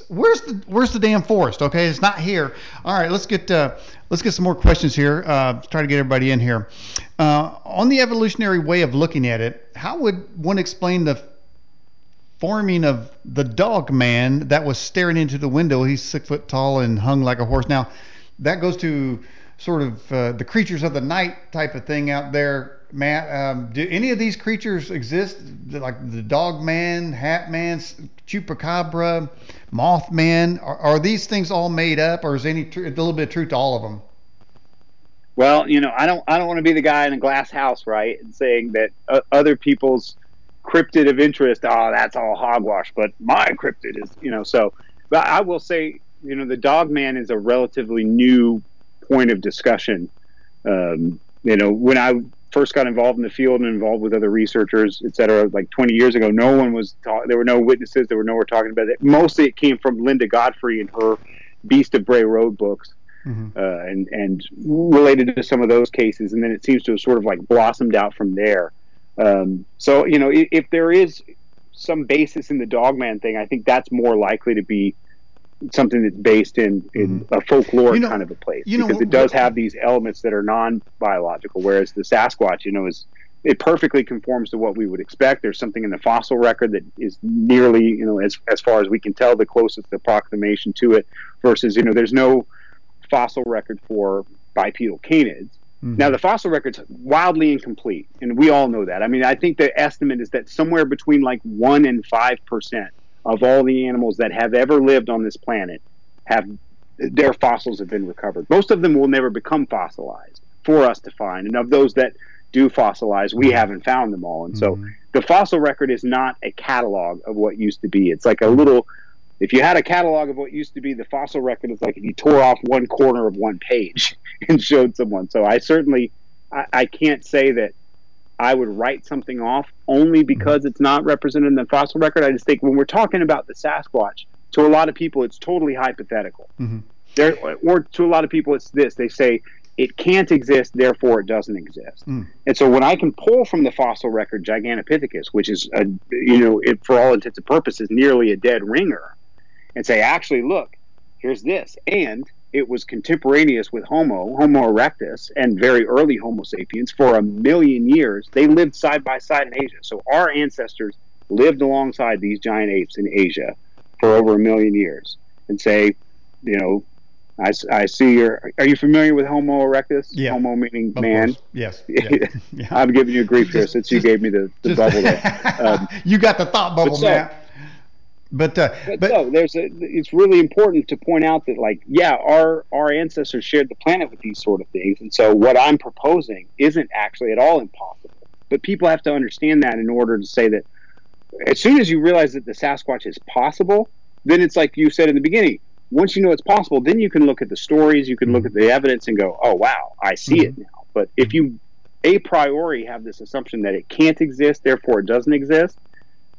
where's the where's the damn forest? Okay, it's not here. All right, let's get uh, let's get some more questions here. Uh, try to get everybody in here. Uh, on the evolutionary way of looking at it, how would one explain the forming of the dog man that was staring into the window. He's six foot tall and hung like a horse. Now, that goes to sort of uh, the creatures of the night type of thing out there, Matt. Um, do any of these creatures exist? Like the dog man, hat man, chupacabra, mothman? Are, are these things all made up, or is any tr- a little bit of truth to all of them? Well, you know, I don't, I don't want to be the guy in a glass house, right, and saying that uh, other people's cryptid of interest, oh, that's all hogwash. But my cryptid is, you know, so. But I will say, you know, the dog man is a relatively new point of discussion. Um, you know, when I first got involved in the field and involved with other researchers, et cetera, like 20 years ago, no one was talk- there were no witnesses, there were nowhere talking about it. Mostly it came from Linda Godfrey and her Beast of Bray Road books. Mm-hmm. Uh, and and related to some of those cases, and then it seems to have sort of like blossomed out from there. Um, so you know, if, if, there is some basis in the dogman thing, I think that's more likely to be something that's based in in mm-hmm. a folklore you know, kind of a place you know, because it does have these elements that are non-biological, whereas the Sasquatch, you know, is it perfectly conforms to what we would expect. There's something in the fossil record that is nearly, you know, as as far as we can tell, the closest approximation to it. Versus, you know, there's no fossil record for bipedal canids. Mm-hmm. Now, the fossil record's wildly incomplete, and we all know that. I mean, I think the estimate is that somewhere between like 1 and 5% of all the animals that have ever lived on this planet have their fossils have been recovered. Most of them will never become fossilized for us to find. And of those that do fossilize, we haven't found them all. And mm-hmm. so the fossil record is not a catalog of what used to be. It's like a little if you had a catalog of what used to be the fossil record, it's like if you tore off one corner of one page and showed someone. So I certainly, I, I can't say that I would write something off only because it's not represented in the fossil record. I just think when we're talking about the Sasquatch, to a lot of people, it's totally hypothetical. Mm-hmm. There, or to a lot of people, it's this: they say it can't exist, therefore it doesn't exist. Mm. And so when I can pull from the fossil record Gigantopithecus, which is a, you know, it, for all intents and purposes, nearly a dead ringer, and say, actually, look, here's this. And it was contemporaneous with Homo, Homo erectus, and very early Homo sapiens for a million years. They lived side by side in Asia. So our ancestors lived alongside these giant apes in Asia for over a million years. And say, you know, I, I see you're. Are you familiar with Homo erectus? Yeah. Homo meaning man. Yes. Yeah. yeah. I'm giving you a grief here since you gave me the, the just, bubble there. Um, you got the thought bubble, so, man. But, uh, but, but no, there's a, it's really important to point out that like yeah, our our ancestors shared the planet with these sort of things, and so what I'm proposing isn't actually at all impossible. But people have to understand that in order to say that as soon as you realize that the Sasquatch is possible, then it's like you said in the beginning. Once you know it's possible, then you can look at the stories, you can look at the evidence and go, oh, wow, I see mm-hmm. it now. But if you a priori have this assumption that it can't exist, therefore it doesn't exist,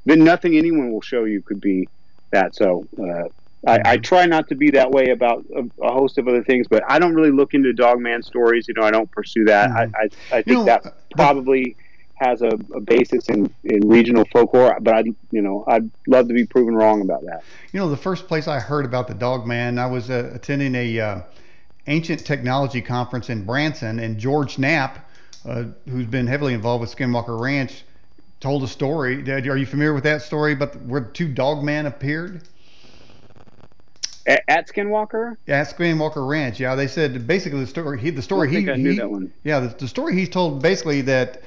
then nothing anyone will show you could be that. So uh, I, I, try not to be that way about a, a, host of other things, but I don't really look into dogman stories. You know, I don't pursue that. Mm-hmm. I, I, I, think know, that probably has a, a, basis in, in regional folklore, but I, you know, I'd love to be proven wrong about that. You know, the first place I heard about the dogman, I was uh, attending a uh, ancient technology conference in Branson, and George Knapp, uh, who's been heavily involved with Skinwalker Ranch, told a story. Are you familiar with that story? But where two dogmen appeared? At, Skinwalker? Yeah, at Skinwalker Ranch. Yeah, they said basically the story. He, the story I he, he Yeah, the, the, story he's told basically that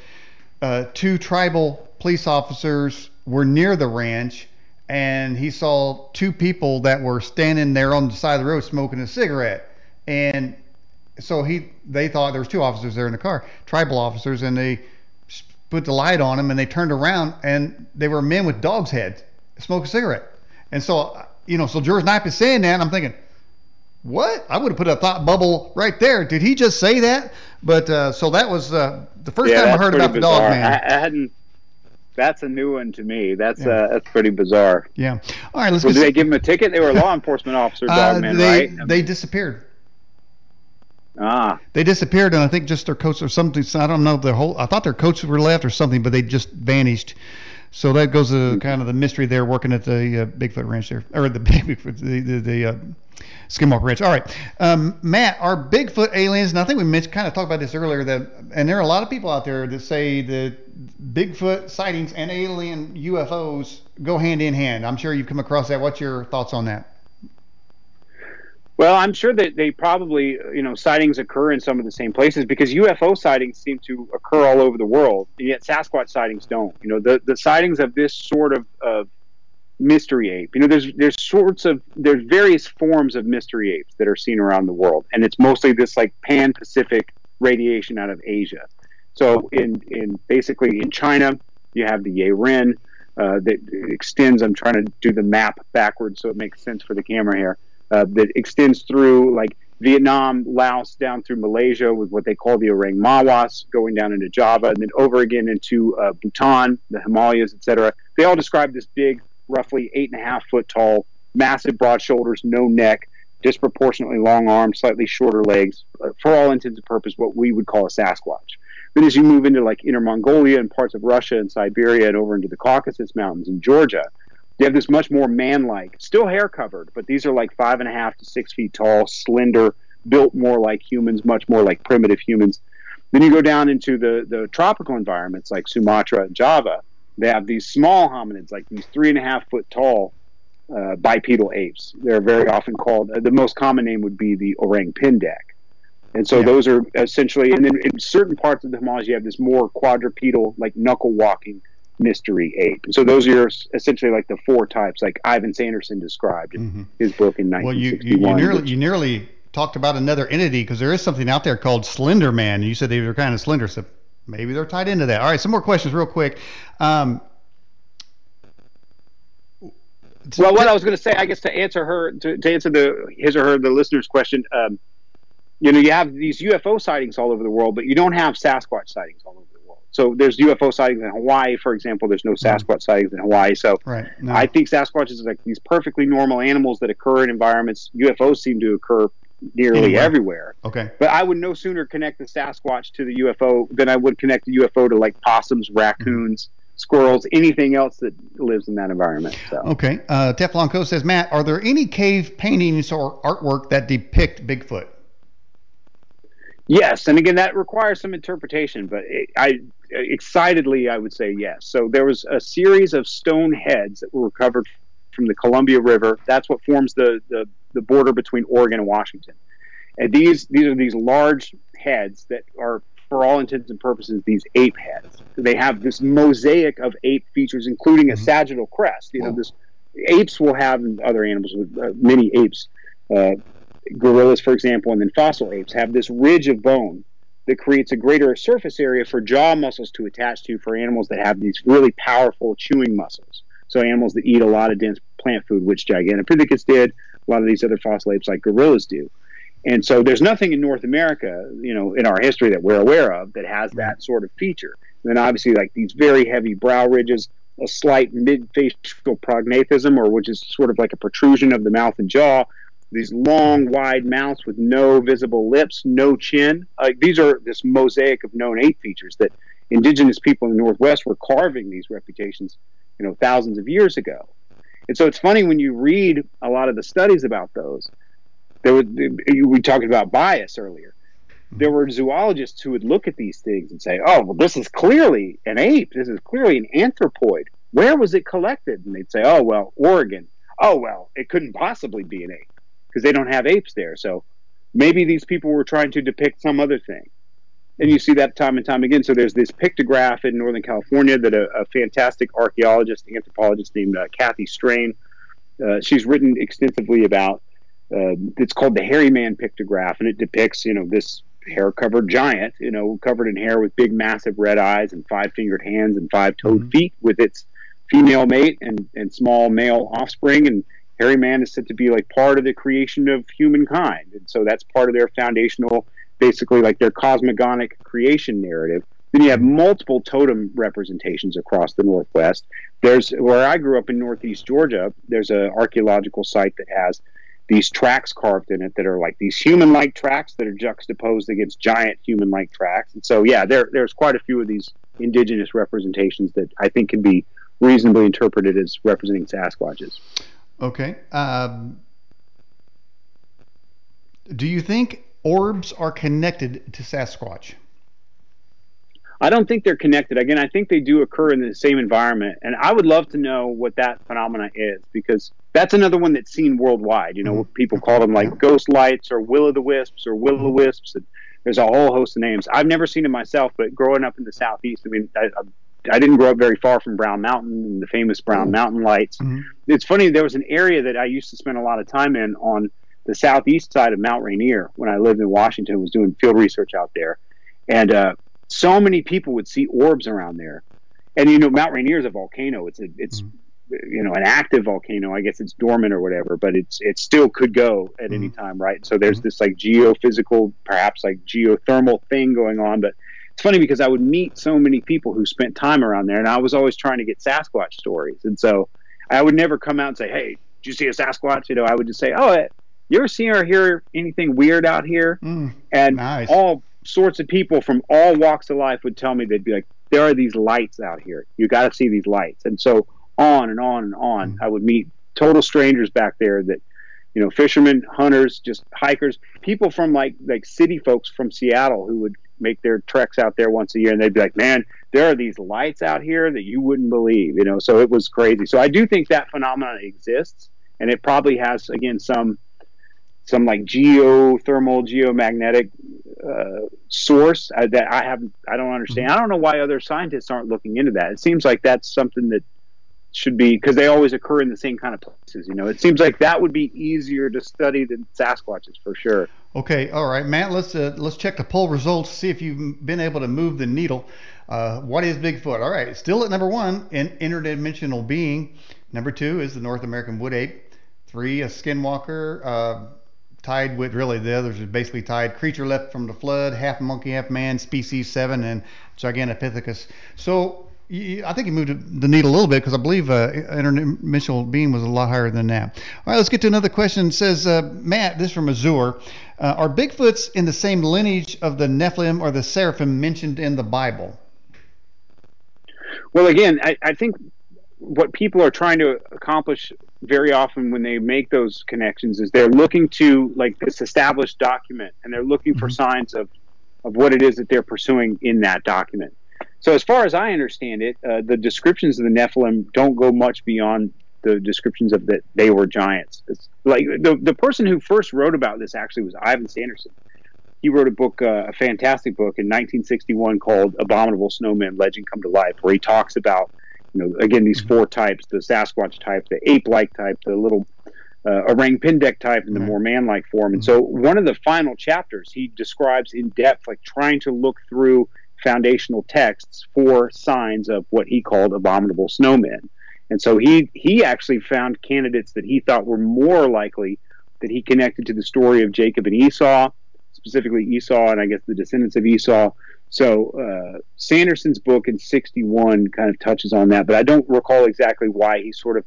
uh, two tribal police officers were near the ranch, and he saw two people that were standing there on the side of the road smoking a cigarette, and so he they thought there was two officers there in the car, tribal officers, and they put the light on them and they turned around and they were men with dogs' heads smoking a cigarette. And so, you know, so George Knapp is saying that, and I'm thinking, what? I would have put a thought bubble right there. Did he just say that? But uh, so that was uh, the first yeah, time I heard about bizarre. the dog man. I, I, hadn't. That's a new one to me. That's yeah. uh, that's pretty bizarre. Yeah. All right. Let's. Well, did they give him a ticket? They were a law enforcement officer, dog man, they, right? They disappeared. Ah. They disappeared, and I think just their coats or something. I don't know the whole. I thought their coats were left or something, but they just vanished. So that goes to kind of the mystery there, working at the uh, Bigfoot Ranch there, or the Bigfoot, the the, the uh, Skinwalker Ranch. All right, um, Matt, are Bigfoot aliens? And I think we mentioned, kind of talked about this earlier. That and there are a lot of people out there that say that Bigfoot sightings and alien UFOs go hand in hand. I'm sure you've come across that. What's your thoughts on that? Well, I'm sure that they probably, you know, sightings occur in some of the same places because UFO sightings seem to occur all over the world, and yet Sasquatch sightings don't. You know, the, the sightings of this sort of, of mystery ape, you know, there's there's sorts of there's various forms of mystery apes that are seen around the world, and it's mostly this like pan-Pacific radiation out of Asia. So in in basically in China, you have the Yeren uh, that extends. I'm trying to do the map backwards so it makes sense for the camera here uh, that extends through like Vietnam, Laos, down through Malaysia with what they call the Orang Mawas, going down into Java, and then over again into uh, Bhutan, the Himalayas, etc. They all describe this big, roughly eight and a half foot tall, massive broad shoulders, no neck, disproportionately long arms, slightly shorter legs, uh, for all intents and purposes, what we would call a Sasquatch. Then as you move into like Inner Mongolia and parts of Russia and Siberia and over into the Caucasus Mountains and Georgia, they have this much more man-like, still hair covered, but these are like five and a half to six feet tall, slender, built more like humans, much more like primitive humans. Then you go down into the the tropical environments like Sumatra and Java. They have these small hominids, like these three and a half foot tall uh, bipedal apes. They're very often called. Uh, the most common name would be the orang pendek. And so yeah. those are essentially, and then in certain parts of the Himalayas, you have this more quadrupedal, like knuckle walking mystery ape. So those are essentially like the four types, like Ivan Sanderson described in mm-hmm. his book in 1961. Well, you, you, you nearly, you nearly talked about another entity because there is something out there called Slender Man. You said they were kind of slender, so maybe they're tied into that. All right, some more questions real quick. Um, well, what I was going to say, I guess, to answer her, to, to, answer the his or her the listener's question, um, you know, you have these UFO sightings all over the world, but you don't have Sasquatch sightings all over so there's UFO sightings in Hawaii, for example. There's no Sasquatch sightings in Hawaii. So right. no. I think Sasquatches are like these perfectly normal animals that occur in environments. UFOs seem to occur nearly Anywhere. everywhere. Okay. But I would no sooner connect the Sasquatch to the UFO than I would connect the UFO to like possums, raccoons. Mm-hmm. Squirrels, anything else that lives in that environment. So. Okay. Uh, Teflon Co says, Matt, are there any cave paintings or artwork that depict Bigfoot? Yes, and again, that requires some interpretation, but it, I excitedly, I would say yes. So there was a series of stone heads that were recovered from the Columbia River. That's what forms the, the, the border between Oregon and Washington. And these these are these large heads that are, for all intents and purposes, these ape heads. They have this mosaic of ape features, including a mm-hmm. sagittal crest. You know, this apes will have and other animals, uh, many apes, uh, gorillas, for example, and then fossil apes have this ridge of bone that creates a greater surface area for jaw muscles to attach to for animals that have these really powerful chewing muscles. So animals that eat a lot of dense plant food, which Gigantopithecus did, a lot of these other fossil apes like gorillas do. And so there's nothing in North America, you know, in our history that we're aware of that has that sort of feature. And then obviously like these very heavy brow ridges, a slight mid-facial prognathism, or which is sort of like a protrusion of the mouth and jaw, these long, wide mouths with no visible lips, no chin. Like these are this mosaic of known ape features that indigenous people in the Northwest were carving these reputations, you know, thousands of years ago. And so it's funny when you read a lot of the studies about those. There we talked about bias earlier. There were zoologists who would look at these things and say, "Oh, well, this is clearly an ape. This is clearly an anthropoid. Where was it collected?" And they'd say, "Oh, well, Oregon. Oh, well, it couldn't possibly be an ape." Because they don't have apes there. So maybe these people were trying to depict some other thing. And you see that time and time again. So there's this pictograph in Northern California that a, a fantastic archaeologist, anthropologist named uh, Kathy Strain, uh, she's written extensively about. Uh, it's called the Hairy Man pictograph, and it depicts, you know, this hair-covered giant, you know, covered in hair with big, massive red eyes and five-fingered hands and five-toed mm-hmm. feet, with its female mate and, and small male offspring, and hairy man is said to be like part of the creation of humankind. And so that's part of their foundational, basically like their cosmogonic creation narrative. Then you have multiple totem representations across the Northwest. There's where I grew up in Northeast Georgia, there's an archaeological site that has these tracks carved in it that are like these human like tracks that are juxtaposed against giant human like tracks. And so, yeah, there, there's quite a few of these indigenous representations that I think can be reasonably interpreted as representing Sasquatches. Okay. Um, do you think orbs are connected to Sasquatch? I don't think they're connected. Again, I think they do occur in the same environment, and I would love to know what that phenomena is because that's another one that's seen worldwide. You know, mm-hmm. people call them like ghost lights or will o' the wisps or will o' the wisps. And there's a whole host of names. I've never seen it myself, but growing up in the southeast, I mean, I, I didn't grow up very far from Brown Mountain and the famous Brown mm-hmm. Mountain lights. Mm-hmm. It's funny, there was an area that I used to spend a lot of time in on the southeast side of Mount Rainier when I lived in Washington, was doing field research out there. And uh, so many people would see orbs around there. And you know, Mount Rainier is a volcano. It's a, it's mm-hmm. you know an active volcano. I guess it's dormant or whatever, but it's it still could go at mm-hmm. any time, right? So there's mm-hmm. this like geophysical, perhaps like geothermal thing going on, but it's funny because I would meet so many people who spent time around there, and I was always trying to get Sasquatch stories. And so I would never come out and say, "Hey, did you see a Sasquatch?" You know, I would just say, "Oh, you ever see or hear anything weird out here?" Mm, and nice. all sorts of people from all walks of life would tell me they'd be like, "There are these lights out here. You got to see these lights." And so on and on and on, mm. I would meet total strangers back there that you know, fishermen, hunters, just hikers, people from like like city folks from Seattle who would make their treks out there once a year, and they'd be like, "Man, there are these lights out here that you wouldn't believe," you know. So it was crazy. So I do think that phenomenon exists, and it probably has again some some like geothermal, geomagnetic uh, source uh, that I have I don't understand. I don't know why other scientists aren't looking into that. It seems like that's something that should be because they always occur in the same kind of places. You know, it seems like that would be easier to study than Sasquatches for sure. Okay, all right, Matt. Let's uh, let's check the poll results. See if you've been able to move the needle. Uh, what is Bigfoot? All right, still at number one, an interdimensional being. Number two is the North American wood ape. Three, a skinwalker. Uh, tied with really the others are basically tied. Creature left from the flood, half monkey, half man, species seven, and Gigantopithecus. So I think he moved the needle a little bit because I believe uh, interdimensional being was a lot higher than that. All right, let's get to another question. It says, uh, Matt, this from Azure. Uh, are Bigfoots in the same lineage of the Nephilim or the Seraphim mentioned in the Bible? Well, again, I, I think what people are trying to accomplish very often when they make those connections is they're looking to like this established document and they're looking mm-hmm. for signs of, of what it is that they're pursuing in that document. So, as far as I understand it, uh, the descriptions of the Nephilim don't go much beyond the descriptions of that they were giants. It's like the the person who first wrote about this actually was Ivan Sanderson. He wrote a book, uh, a fantastic book in 1961 called "Abominable Snowmen: Legend Come to Life," where he talks about, you know, again these four types: the Sasquatch type, the ape-like type, the little uh, orang pendek type and the more man-like form. And so one of the final chapters, he describes in depth, like trying to look through foundational texts for signs of what he called abominable snowmen. And so he he actually found candidates that he thought were more likely that he connected to the story of Jacob and Esau, specifically Esau and I guess the descendants of Esau. So uh, Sanderson's book in '61 kind of touches on that, but I don't recall exactly why he sort of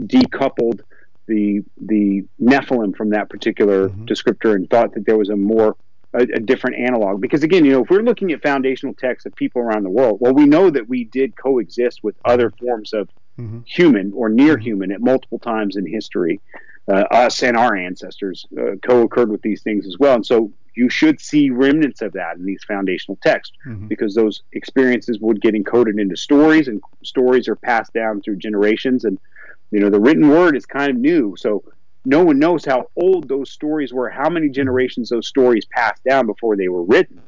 decoupled the the Nephilim from that particular mm-hmm. descriptor and thought that there was a more a, a, different analog. Because again, you know, if we're looking at foundational texts of people around the world, well, we know that we did coexist with other forms of mm-hmm. human or near mm-hmm. human at multiple times in history. Uh, us and our ancestors uh, co-occurred with these things as well, and so you should see remnants of that in these foundational texts mm-hmm. because those experiences would get encoded into stories, and stories are passed down through generations. And you know, the written word is kind of new, so no one knows how old those stories were, how many generations those stories passed down before they were written.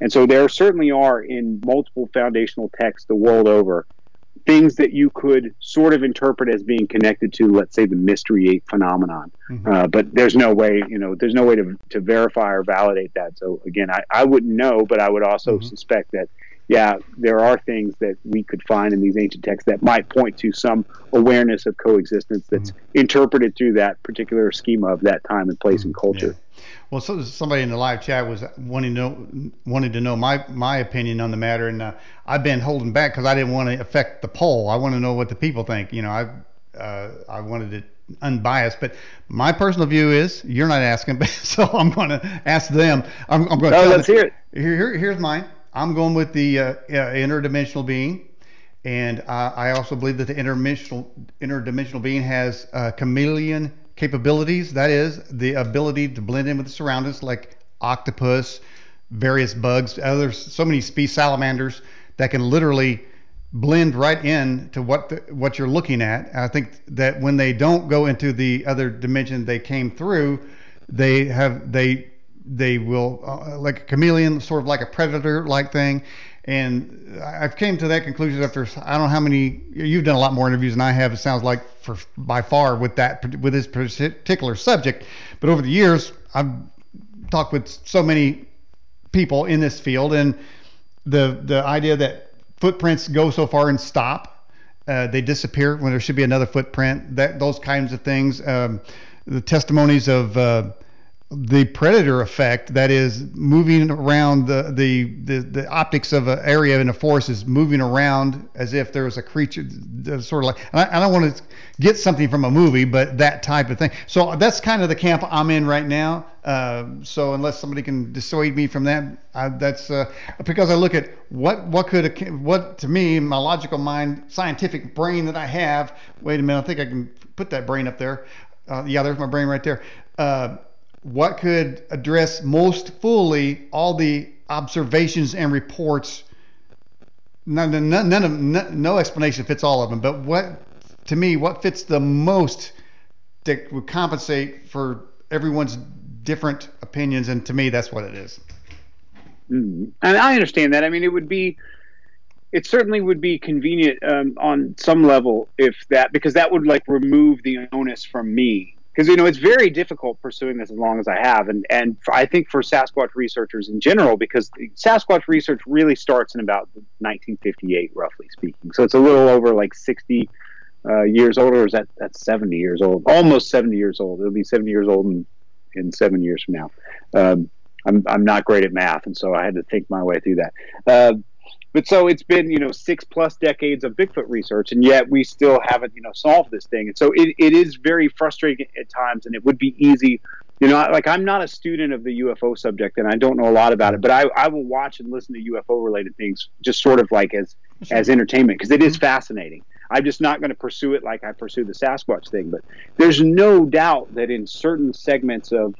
And so there certainly are in multiple foundational texts the world over things that you could sort of interpret as being connected to, let's say, the mystery ape phenomenon. Mm-hmm. Uh, but there's no way, you know, there's no way to, to verify or validate that. So again, I, I wouldn't know, but I would also mm-hmm. suspect that yeah, there are things that we could find in these ancient texts that might point to some awareness of coexistence that's mm-hmm. interpreted through that particular schema of that time and place mm-hmm. and culture. Yeah. Well, so somebody in the live chat was wanting to know wanted to know my my opinion on the matter, and uh, I've been holding back because I didn't want to affect the poll. I want to know what the people think. You know, I uh, I wanted it unbiased, but my personal view is you're not asking, so I'm going to ask them. I'm, I'm going to. No, let's hear it. Here, here, here's mine. I'm going with the uh, uh, interdimensional being, and uh, I also believe that the interdimensional interdimensional being has uh, chameleon capabilities. That is the ability to blend in with the surroundings, like octopus, various bugs, others, so many species, salamanders that can literally blend right in to what the, what you're looking at. I think that when they don't go into the other dimension they came through, they have they they will uh, like a chameleon, sort of like a predator like thing. And I've came to that conclusion after I don't know how many you've done a lot more interviews than I have. It sounds like for by far with that with this particular subject. But over the years, I've talked with so many people in this field, and the the idea that footprints go so far and stop, uh, they disappear when there should be another footprint. That those kinds of things. Um, the testimonies of uh, the predator effect that is moving around the the the, the optics of an area in a forest is moving around as if there was a creature sort of like I, I, don't want to get something from a movie but that type of thing. So that's kind of the camp i'm in right now. Uh, so unless somebody can dissuade me from that I, that's uh, because i look at what what could what to me my logical mind scientific brain that i have wait a minute i think i can put that brain up there. Uh, yeah there's my brain right there. Uh, what could address most fully all the observations and reports. None, none, none of no explanation fits all of them, but what to me what fits the most that would compensate for everyone's different opinions, and to me that's what it is. Mm-hmm. And I understand that. I mean, it would be it certainly would be convenient um, on some level if that because that would like remove the onus from me because you know it's very difficult pursuing this as long as I have, and and I think for Sasquatch researchers in general, because Sasquatch research really starts in about 1958, roughly speaking. So it's a little over like 60 uh, years old, or is that that's 70 years old? Almost 70 years old. It'll be 70 years old in in seven years from now. Um, I'm I'm not great at math, and so I had to think my way through that. Uh, but so it's been, you know, six plus decades of Bigfoot research, and yet we still haven't, you know, solved this thing. And so it, it is very frustrating at times, and it would be easy, you know, like I'm not a student of the UFO subject, and I don't know a lot about it, but I, I will watch and listen to UFO related things just sort of like as as entertainment because it is mm-hmm. fascinating. I'm just not going to pursue it like I pursue the Sasquatch thing, but there's no doubt that in certain segments of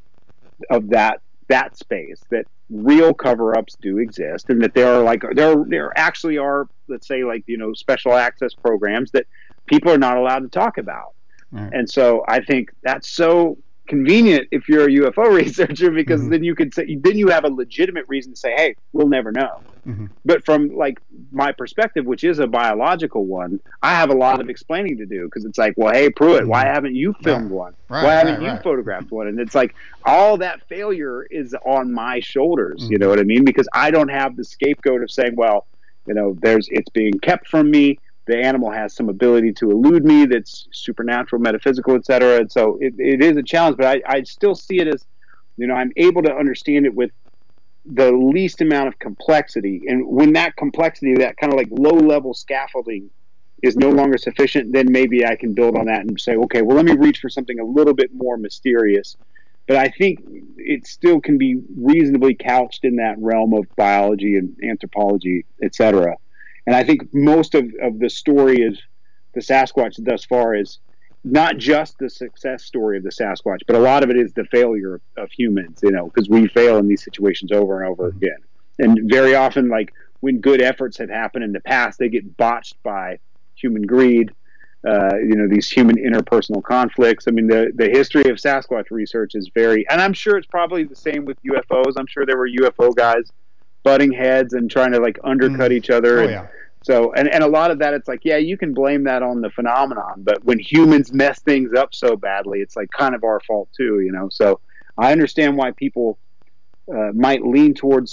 of that that space that real cover-ups do exist and that there are like there there actually are let's say like you know special access programs that people are not allowed to talk about. And so i think that's so convenient if you're a UFO researcher because mm-hmm. then you could say then you have a legitimate reason to say, hey, we'll never know. Mm-hmm. But from like my perspective, which is a biological one, I have a lot of explaining to do because it's like, well, hey, Pruitt, why mm-hmm. haven't you filmed one? Right, why haven't right, you photographed one? And it's like all that failure is on my shoulders. You know mm-hmm. what I mean? Because I don't have the scapegoat of saying, well, you know, there's it's being kept from me the animal has some ability to elude me that's supernatural, metaphysical, etc. And so it, it is a challenge, but I, I still see it as, you know, I'm able to understand it with the least amount of complexity. And when that complexity, that kind of like low level scaffolding is no longer sufficient, then maybe I can build on that and say, okay, well, let me reach for something a little bit more mysterious. But I think it still can be reasonably couched in that realm of biology and anthropology, et cetera. And I think most of, of the story is the Sasquatch thus far is not just the success story of the Sasquatch, but a lot of it is the failure of humans, you know, because we fail in these situations over and over mm-hmm. again. And very often, like when good efforts have happened in the past, they get botched by human greed, uh, you know, these human interpersonal conflicts. I mean, the, the history of Sasquatch research is very, and I'm sure it's probably the same with UFOs. I'm sure there were UFO guys butting heads and trying to like undercut mm. each other. Oh, and, yeah. So, and, and a lot of that, it's like, yeah, you can blame that on the phenomenon, but when humans mess things up so badly, it's like kind of our fault too, you know? So I understand why people uh, might lean towards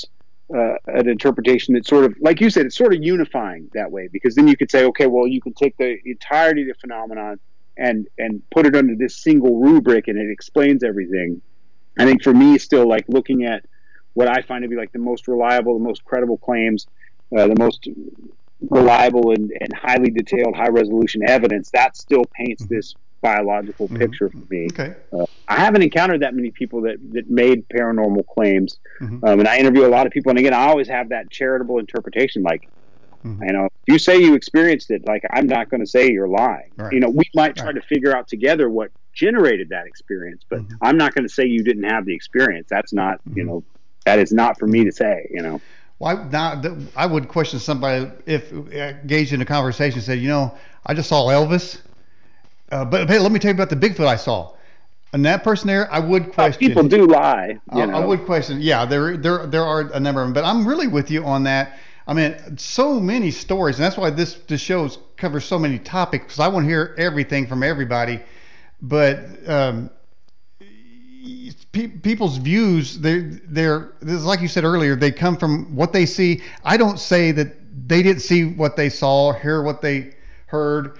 uh, an interpretation that's sort of, like you said, it's sort of unifying that way, because then you could say, okay, well, you can take the entirety of the phenomenon and, and put it under this single rubric and it explains everything. I think for me, still like looking at what I find to be like the most reliable, the most credible claims, uh, the most reliable and, and highly detailed, high resolution evidence, that still paints mm-hmm. this biological mm-hmm. picture for me. Okay. Uh, I haven't encountered that many people that, that made paranormal claims. Mm-hmm. Um, and I interview a lot of people. And again, I always have that charitable interpretation like, mm-hmm. you know, if you say you experienced it, like, I'm not going to say you're lying. Right. You know, we might try right. to figure out together what generated that experience, but mm-hmm. I'm not going to say you didn't have the experience. That's not, you mm-hmm. know, that is not for me to say, you know. Well, I, now, I would question somebody if engaged in a conversation said, you know, I just saw Elvis, uh, but hey, let me tell you about the Bigfoot I saw. And that person there, I would question. Uh, people do lie. I, I, would question. Yeah, there, there, there are a number of them, but I'm really with you on that. I mean, so many stories, and that's why this this show covers so many topics because I want to hear everything from everybody. But um, people's views—they're, they're like you said earlier, they come from what they see. I don't say that they didn't see what they saw, hear what they heard.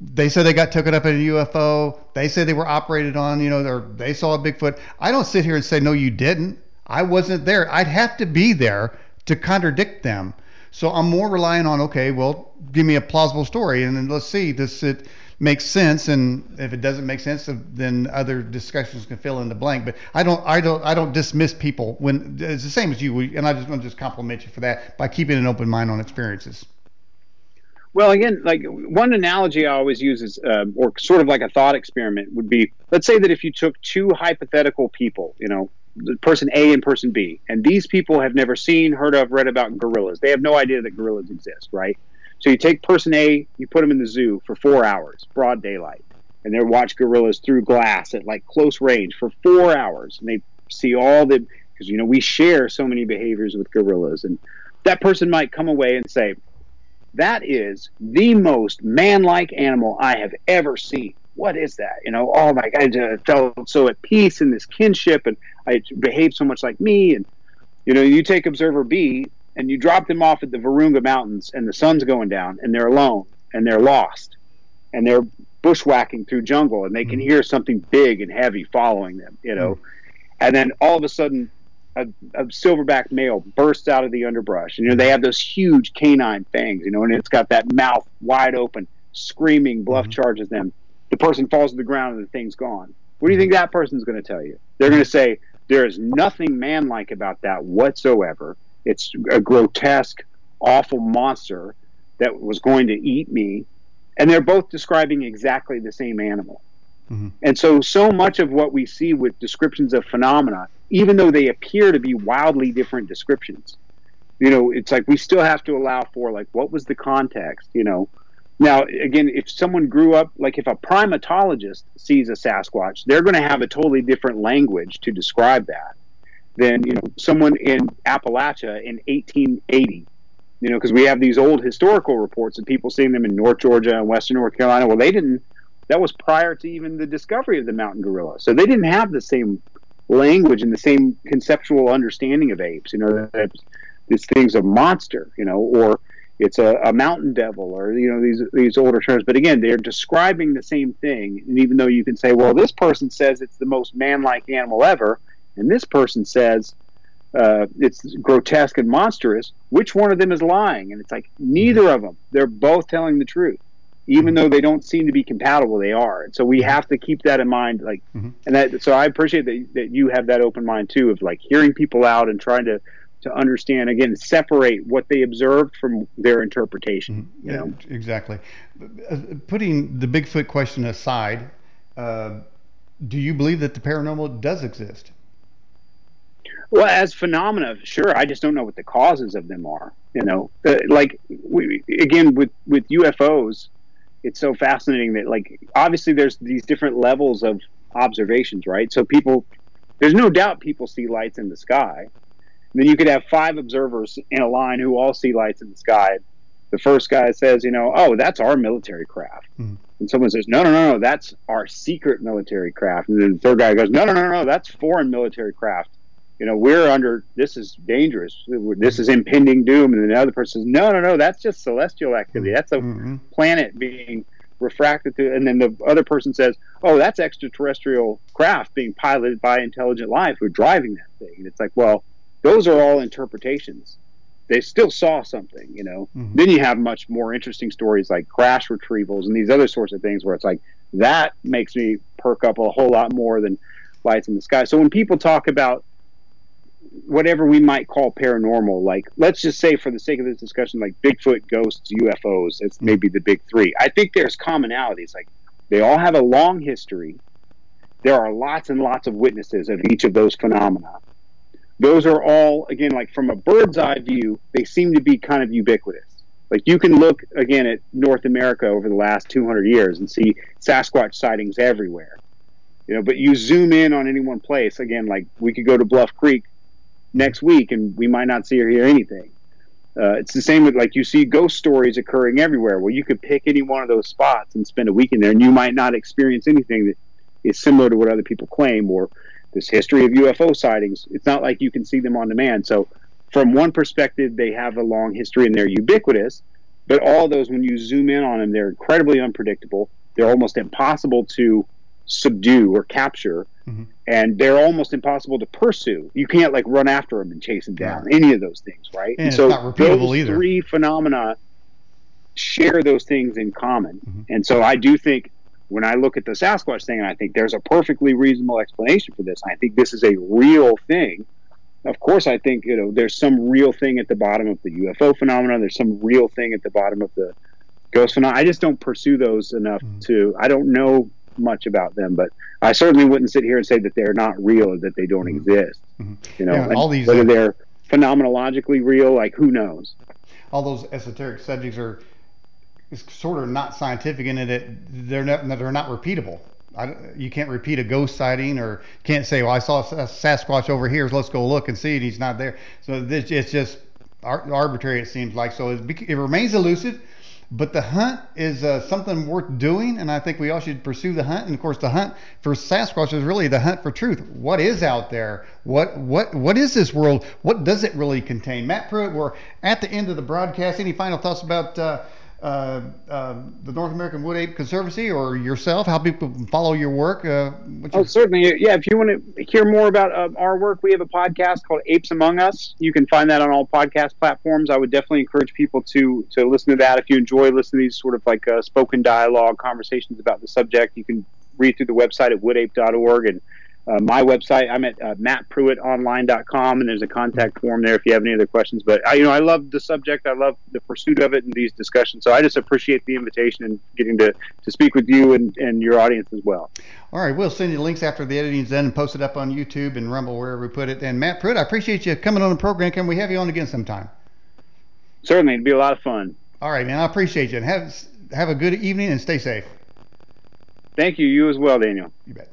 They said they got taken up in a UFO. They said they were operated on, you know, or they saw a Bigfoot. I don't sit here and say no, you didn't. I wasn't there. I'd have to be there to contradict them. So I'm more relying on okay, well, give me a plausible story, and then let's see this it makes sense, and if it doesn't make sense, then other discussions can fill in the blank. But I don't, I don't, I don't dismiss people when it's the same as you. And I just want to just compliment you for that by keeping an open mind on experiences. Well, again, like one analogy I always use is, uh, or sort of like a thought experiment, would be let's say that if you took two hypothetical people, you know, person A and person B, and these people have never seen, heard of, read about gorillas. They have no idea that gorillas exist, right? So you take person A, you put them in the zoo for four hours, broad daylight, and they watch gorillas through glass at like close range for four hours, and they see all the because you know we share so many behaviors with gorillas, and that person might come away and say, "That is the most man-like animal I have ever seen." What is that? You know, oh my God, I felt so at peace in this kinship, and I behaved so much like me. And you know, you take observer B, and you drop them off at the Virunga Mountains and the sun's going down and they're alone and they're lost and they're bushwhacking through jungle and they can mm-hmm. hear something big and heavy following them, you know. Mm-hmm. And then all of a sudden, a, a, silverback male bursts out of the underbrush. And, you know, they have those huge canine fangs, you know, and it's got that mouth wide open, screaming, bluff mm-hmm. charges them. The person falls to the ground and the thing's gone. What do you think that person's going to tell you? They're going to say, there is nothing manlike about that whatsoever. It's a grotesque, awful monster that was going to eat me. And they're both describing exactly the same animal. Mm-hmm. And so, so much of what we see with descriptions of phenomena, even though they appear to be wildly different descriptions, you know, it's like we still have to allow for like what was the context, you know, Now, again, if someone grew up, like if a primatologist sees a Sasquatch, they're going to have a totally different language to describe that than you know someone in Appalachia in 1880. You know, because we have these old historical reports of people seeing them in North Georgia and Western North Carolina. Well, they didn't. That was prior to even the discovery of the mountain gorilla, so they didn't have the same language and the same conceptual understanding of apes. You know, this thing's a monster. You know, or it's a, a, mountain devil or you know these these older terms but again they're describing the same thing and even though you can say well this person says it's the most man-like animal ever and this person says uh, it's grotesque and monstrous. Which one of them is lying? And it's like neither of them. They're both telling the truth. Even though they don't seem to be compatible they are. And so we have to keep that in mind like mm-hmm. and that so i appreciate that, that you have that open mind too of like hearing people out and trying to to understand again separate what they observed from their interpretation mm-hmm. you know? exactly. Putting the bigfoot question aside uh, do you believe that the paranormal does exist well as phenomena sure i just don't know what the causes of them are you know uh, like we, again with with ufos it's so fascinating that like obviously there's these different levels of observations right so people there's no doubt people see lights in the sky then you could have five observers in a line who all see lights in the sky. The first guy says, you know, oh, that's our military craft. Mm-hmm. And someone says, no, no, no, no, that's our secret military craft. And then the third guy goes, no, no, no, no, that's foreign military craft. You know, we're under, this is dangerous. This is impending doom. And then the other person says, no, no, no, that's just celestial activity. That's a mm-hmm. planet being refracted to. And then the other person says, oh, that's extraterrestrial craft being piloted by intelligent life who are driving that thing. And it's like, well, those are all interpretations. They still saw something, you know. Mm-hmm. Then you have much more interesting stories like crash retrievals and these other sorts of things where it's like that makes me perk up a whole lot more than lights in the sky. So when people talk about whatever we might call paranormal, like let's just say for the sake of this discussion, like Bigfoot, ghosts, UFOs, it's maybe the big three. I think there's commonalities. Like they all have a long history. There are lots and lots of witnesses of each of those phenomena those are all again like from a bird's eye view they seem to be kind of ubiquitous like you can look again at north america over the last 200 years and see sasquatch sightings everywhere you know but you zoom in on any one place again like we could go to bluff creek next week and we might not see or hear anything uh, it's the same with like you see ghost stories occurring everywhere well you could pick any one of those spots and spend a week in there and you might not experience anything that is similar to what other people claim or this history of UFO sightings. It's not like you can see them on demand. So, from one perspective, they have a long history and they're ubiquitous. But all those, when you zoom in on them, they're incredibly unpredictable. They're almost impossible to subdue or capture, mm-hmm. and they're almost impossible to pursue. You can't like run after them and chase them down. Yeah. Any of those things, right? And, and so those either. three phenomena share those things in common. Mm-hmm. And so I do think when I look at the Sasquatch thing, and I think there's a perfectly reasonable explanation for this. I think this is a real thing. Of course, I think you know there's some real thing at the bottom of the UFO phenomenon. There's some real thing at the bottom of the ghost phenomenon. I just don't pursue those enough mm-hmm. to. I don't know much about them, but I certainly wouldn't sit here and say that they're not real or that they don't mm-hmm. exist. Mm-hmm. You know, yeah, all these whether they're phenomenologically real, like who knows? All those esoteric subjects are is sort of not scientific in that They're not they're not repeatable. I, you can't repeat a ghost sighting or can't say, well, I saw a Sasquatch over here. So let's go look and see, and he's not there. So this, it's just arbitrary. It seems like so. It remains elusive, but the hunt is uh, something worth doing, and I think we all should pursue the hunt. And of course, the hunt for Sasquatch is really the hunt for truth. What is out there? What what what is this world? What does it really contain? Matt Pruitt, we're at the end of the broadcast. Any final thoughts about? Uh, uh, uh, the North American Wood Ape Conservancy or yourself? How people can follow your work? Uh, oh, certainly. Yeah, if you want to hear more about uh, our work, we have a podcast called Apes Among Us. You can find that on all podcast platforms. I would definitely encourage people to to listen to that. If you enjoy listening to these sort of like uh, spoken dialogue conversations about the subject, you can read through the website at woodape.org and uh, my website. I'm at uh, mattpruittonline.com, and there's a contact form there if you have any other questions. But I, you know, I love the subject. I love the pursuit of it and these discussions. So I just appreciate the invitation and getting to, to speak with you and, and your audience as well. All right, we'll send you links after the editing's done and post it up on YouTube and Rumble wherever we put it. And Matt Pruitt, I appreciate you coming on the program. Can we have you on again sometime? Certainly, it'd be a lot of fun. All right, man. I appreciate you. And have have a good evening and stay safe. Thank you. You as well, Daniel. You bet.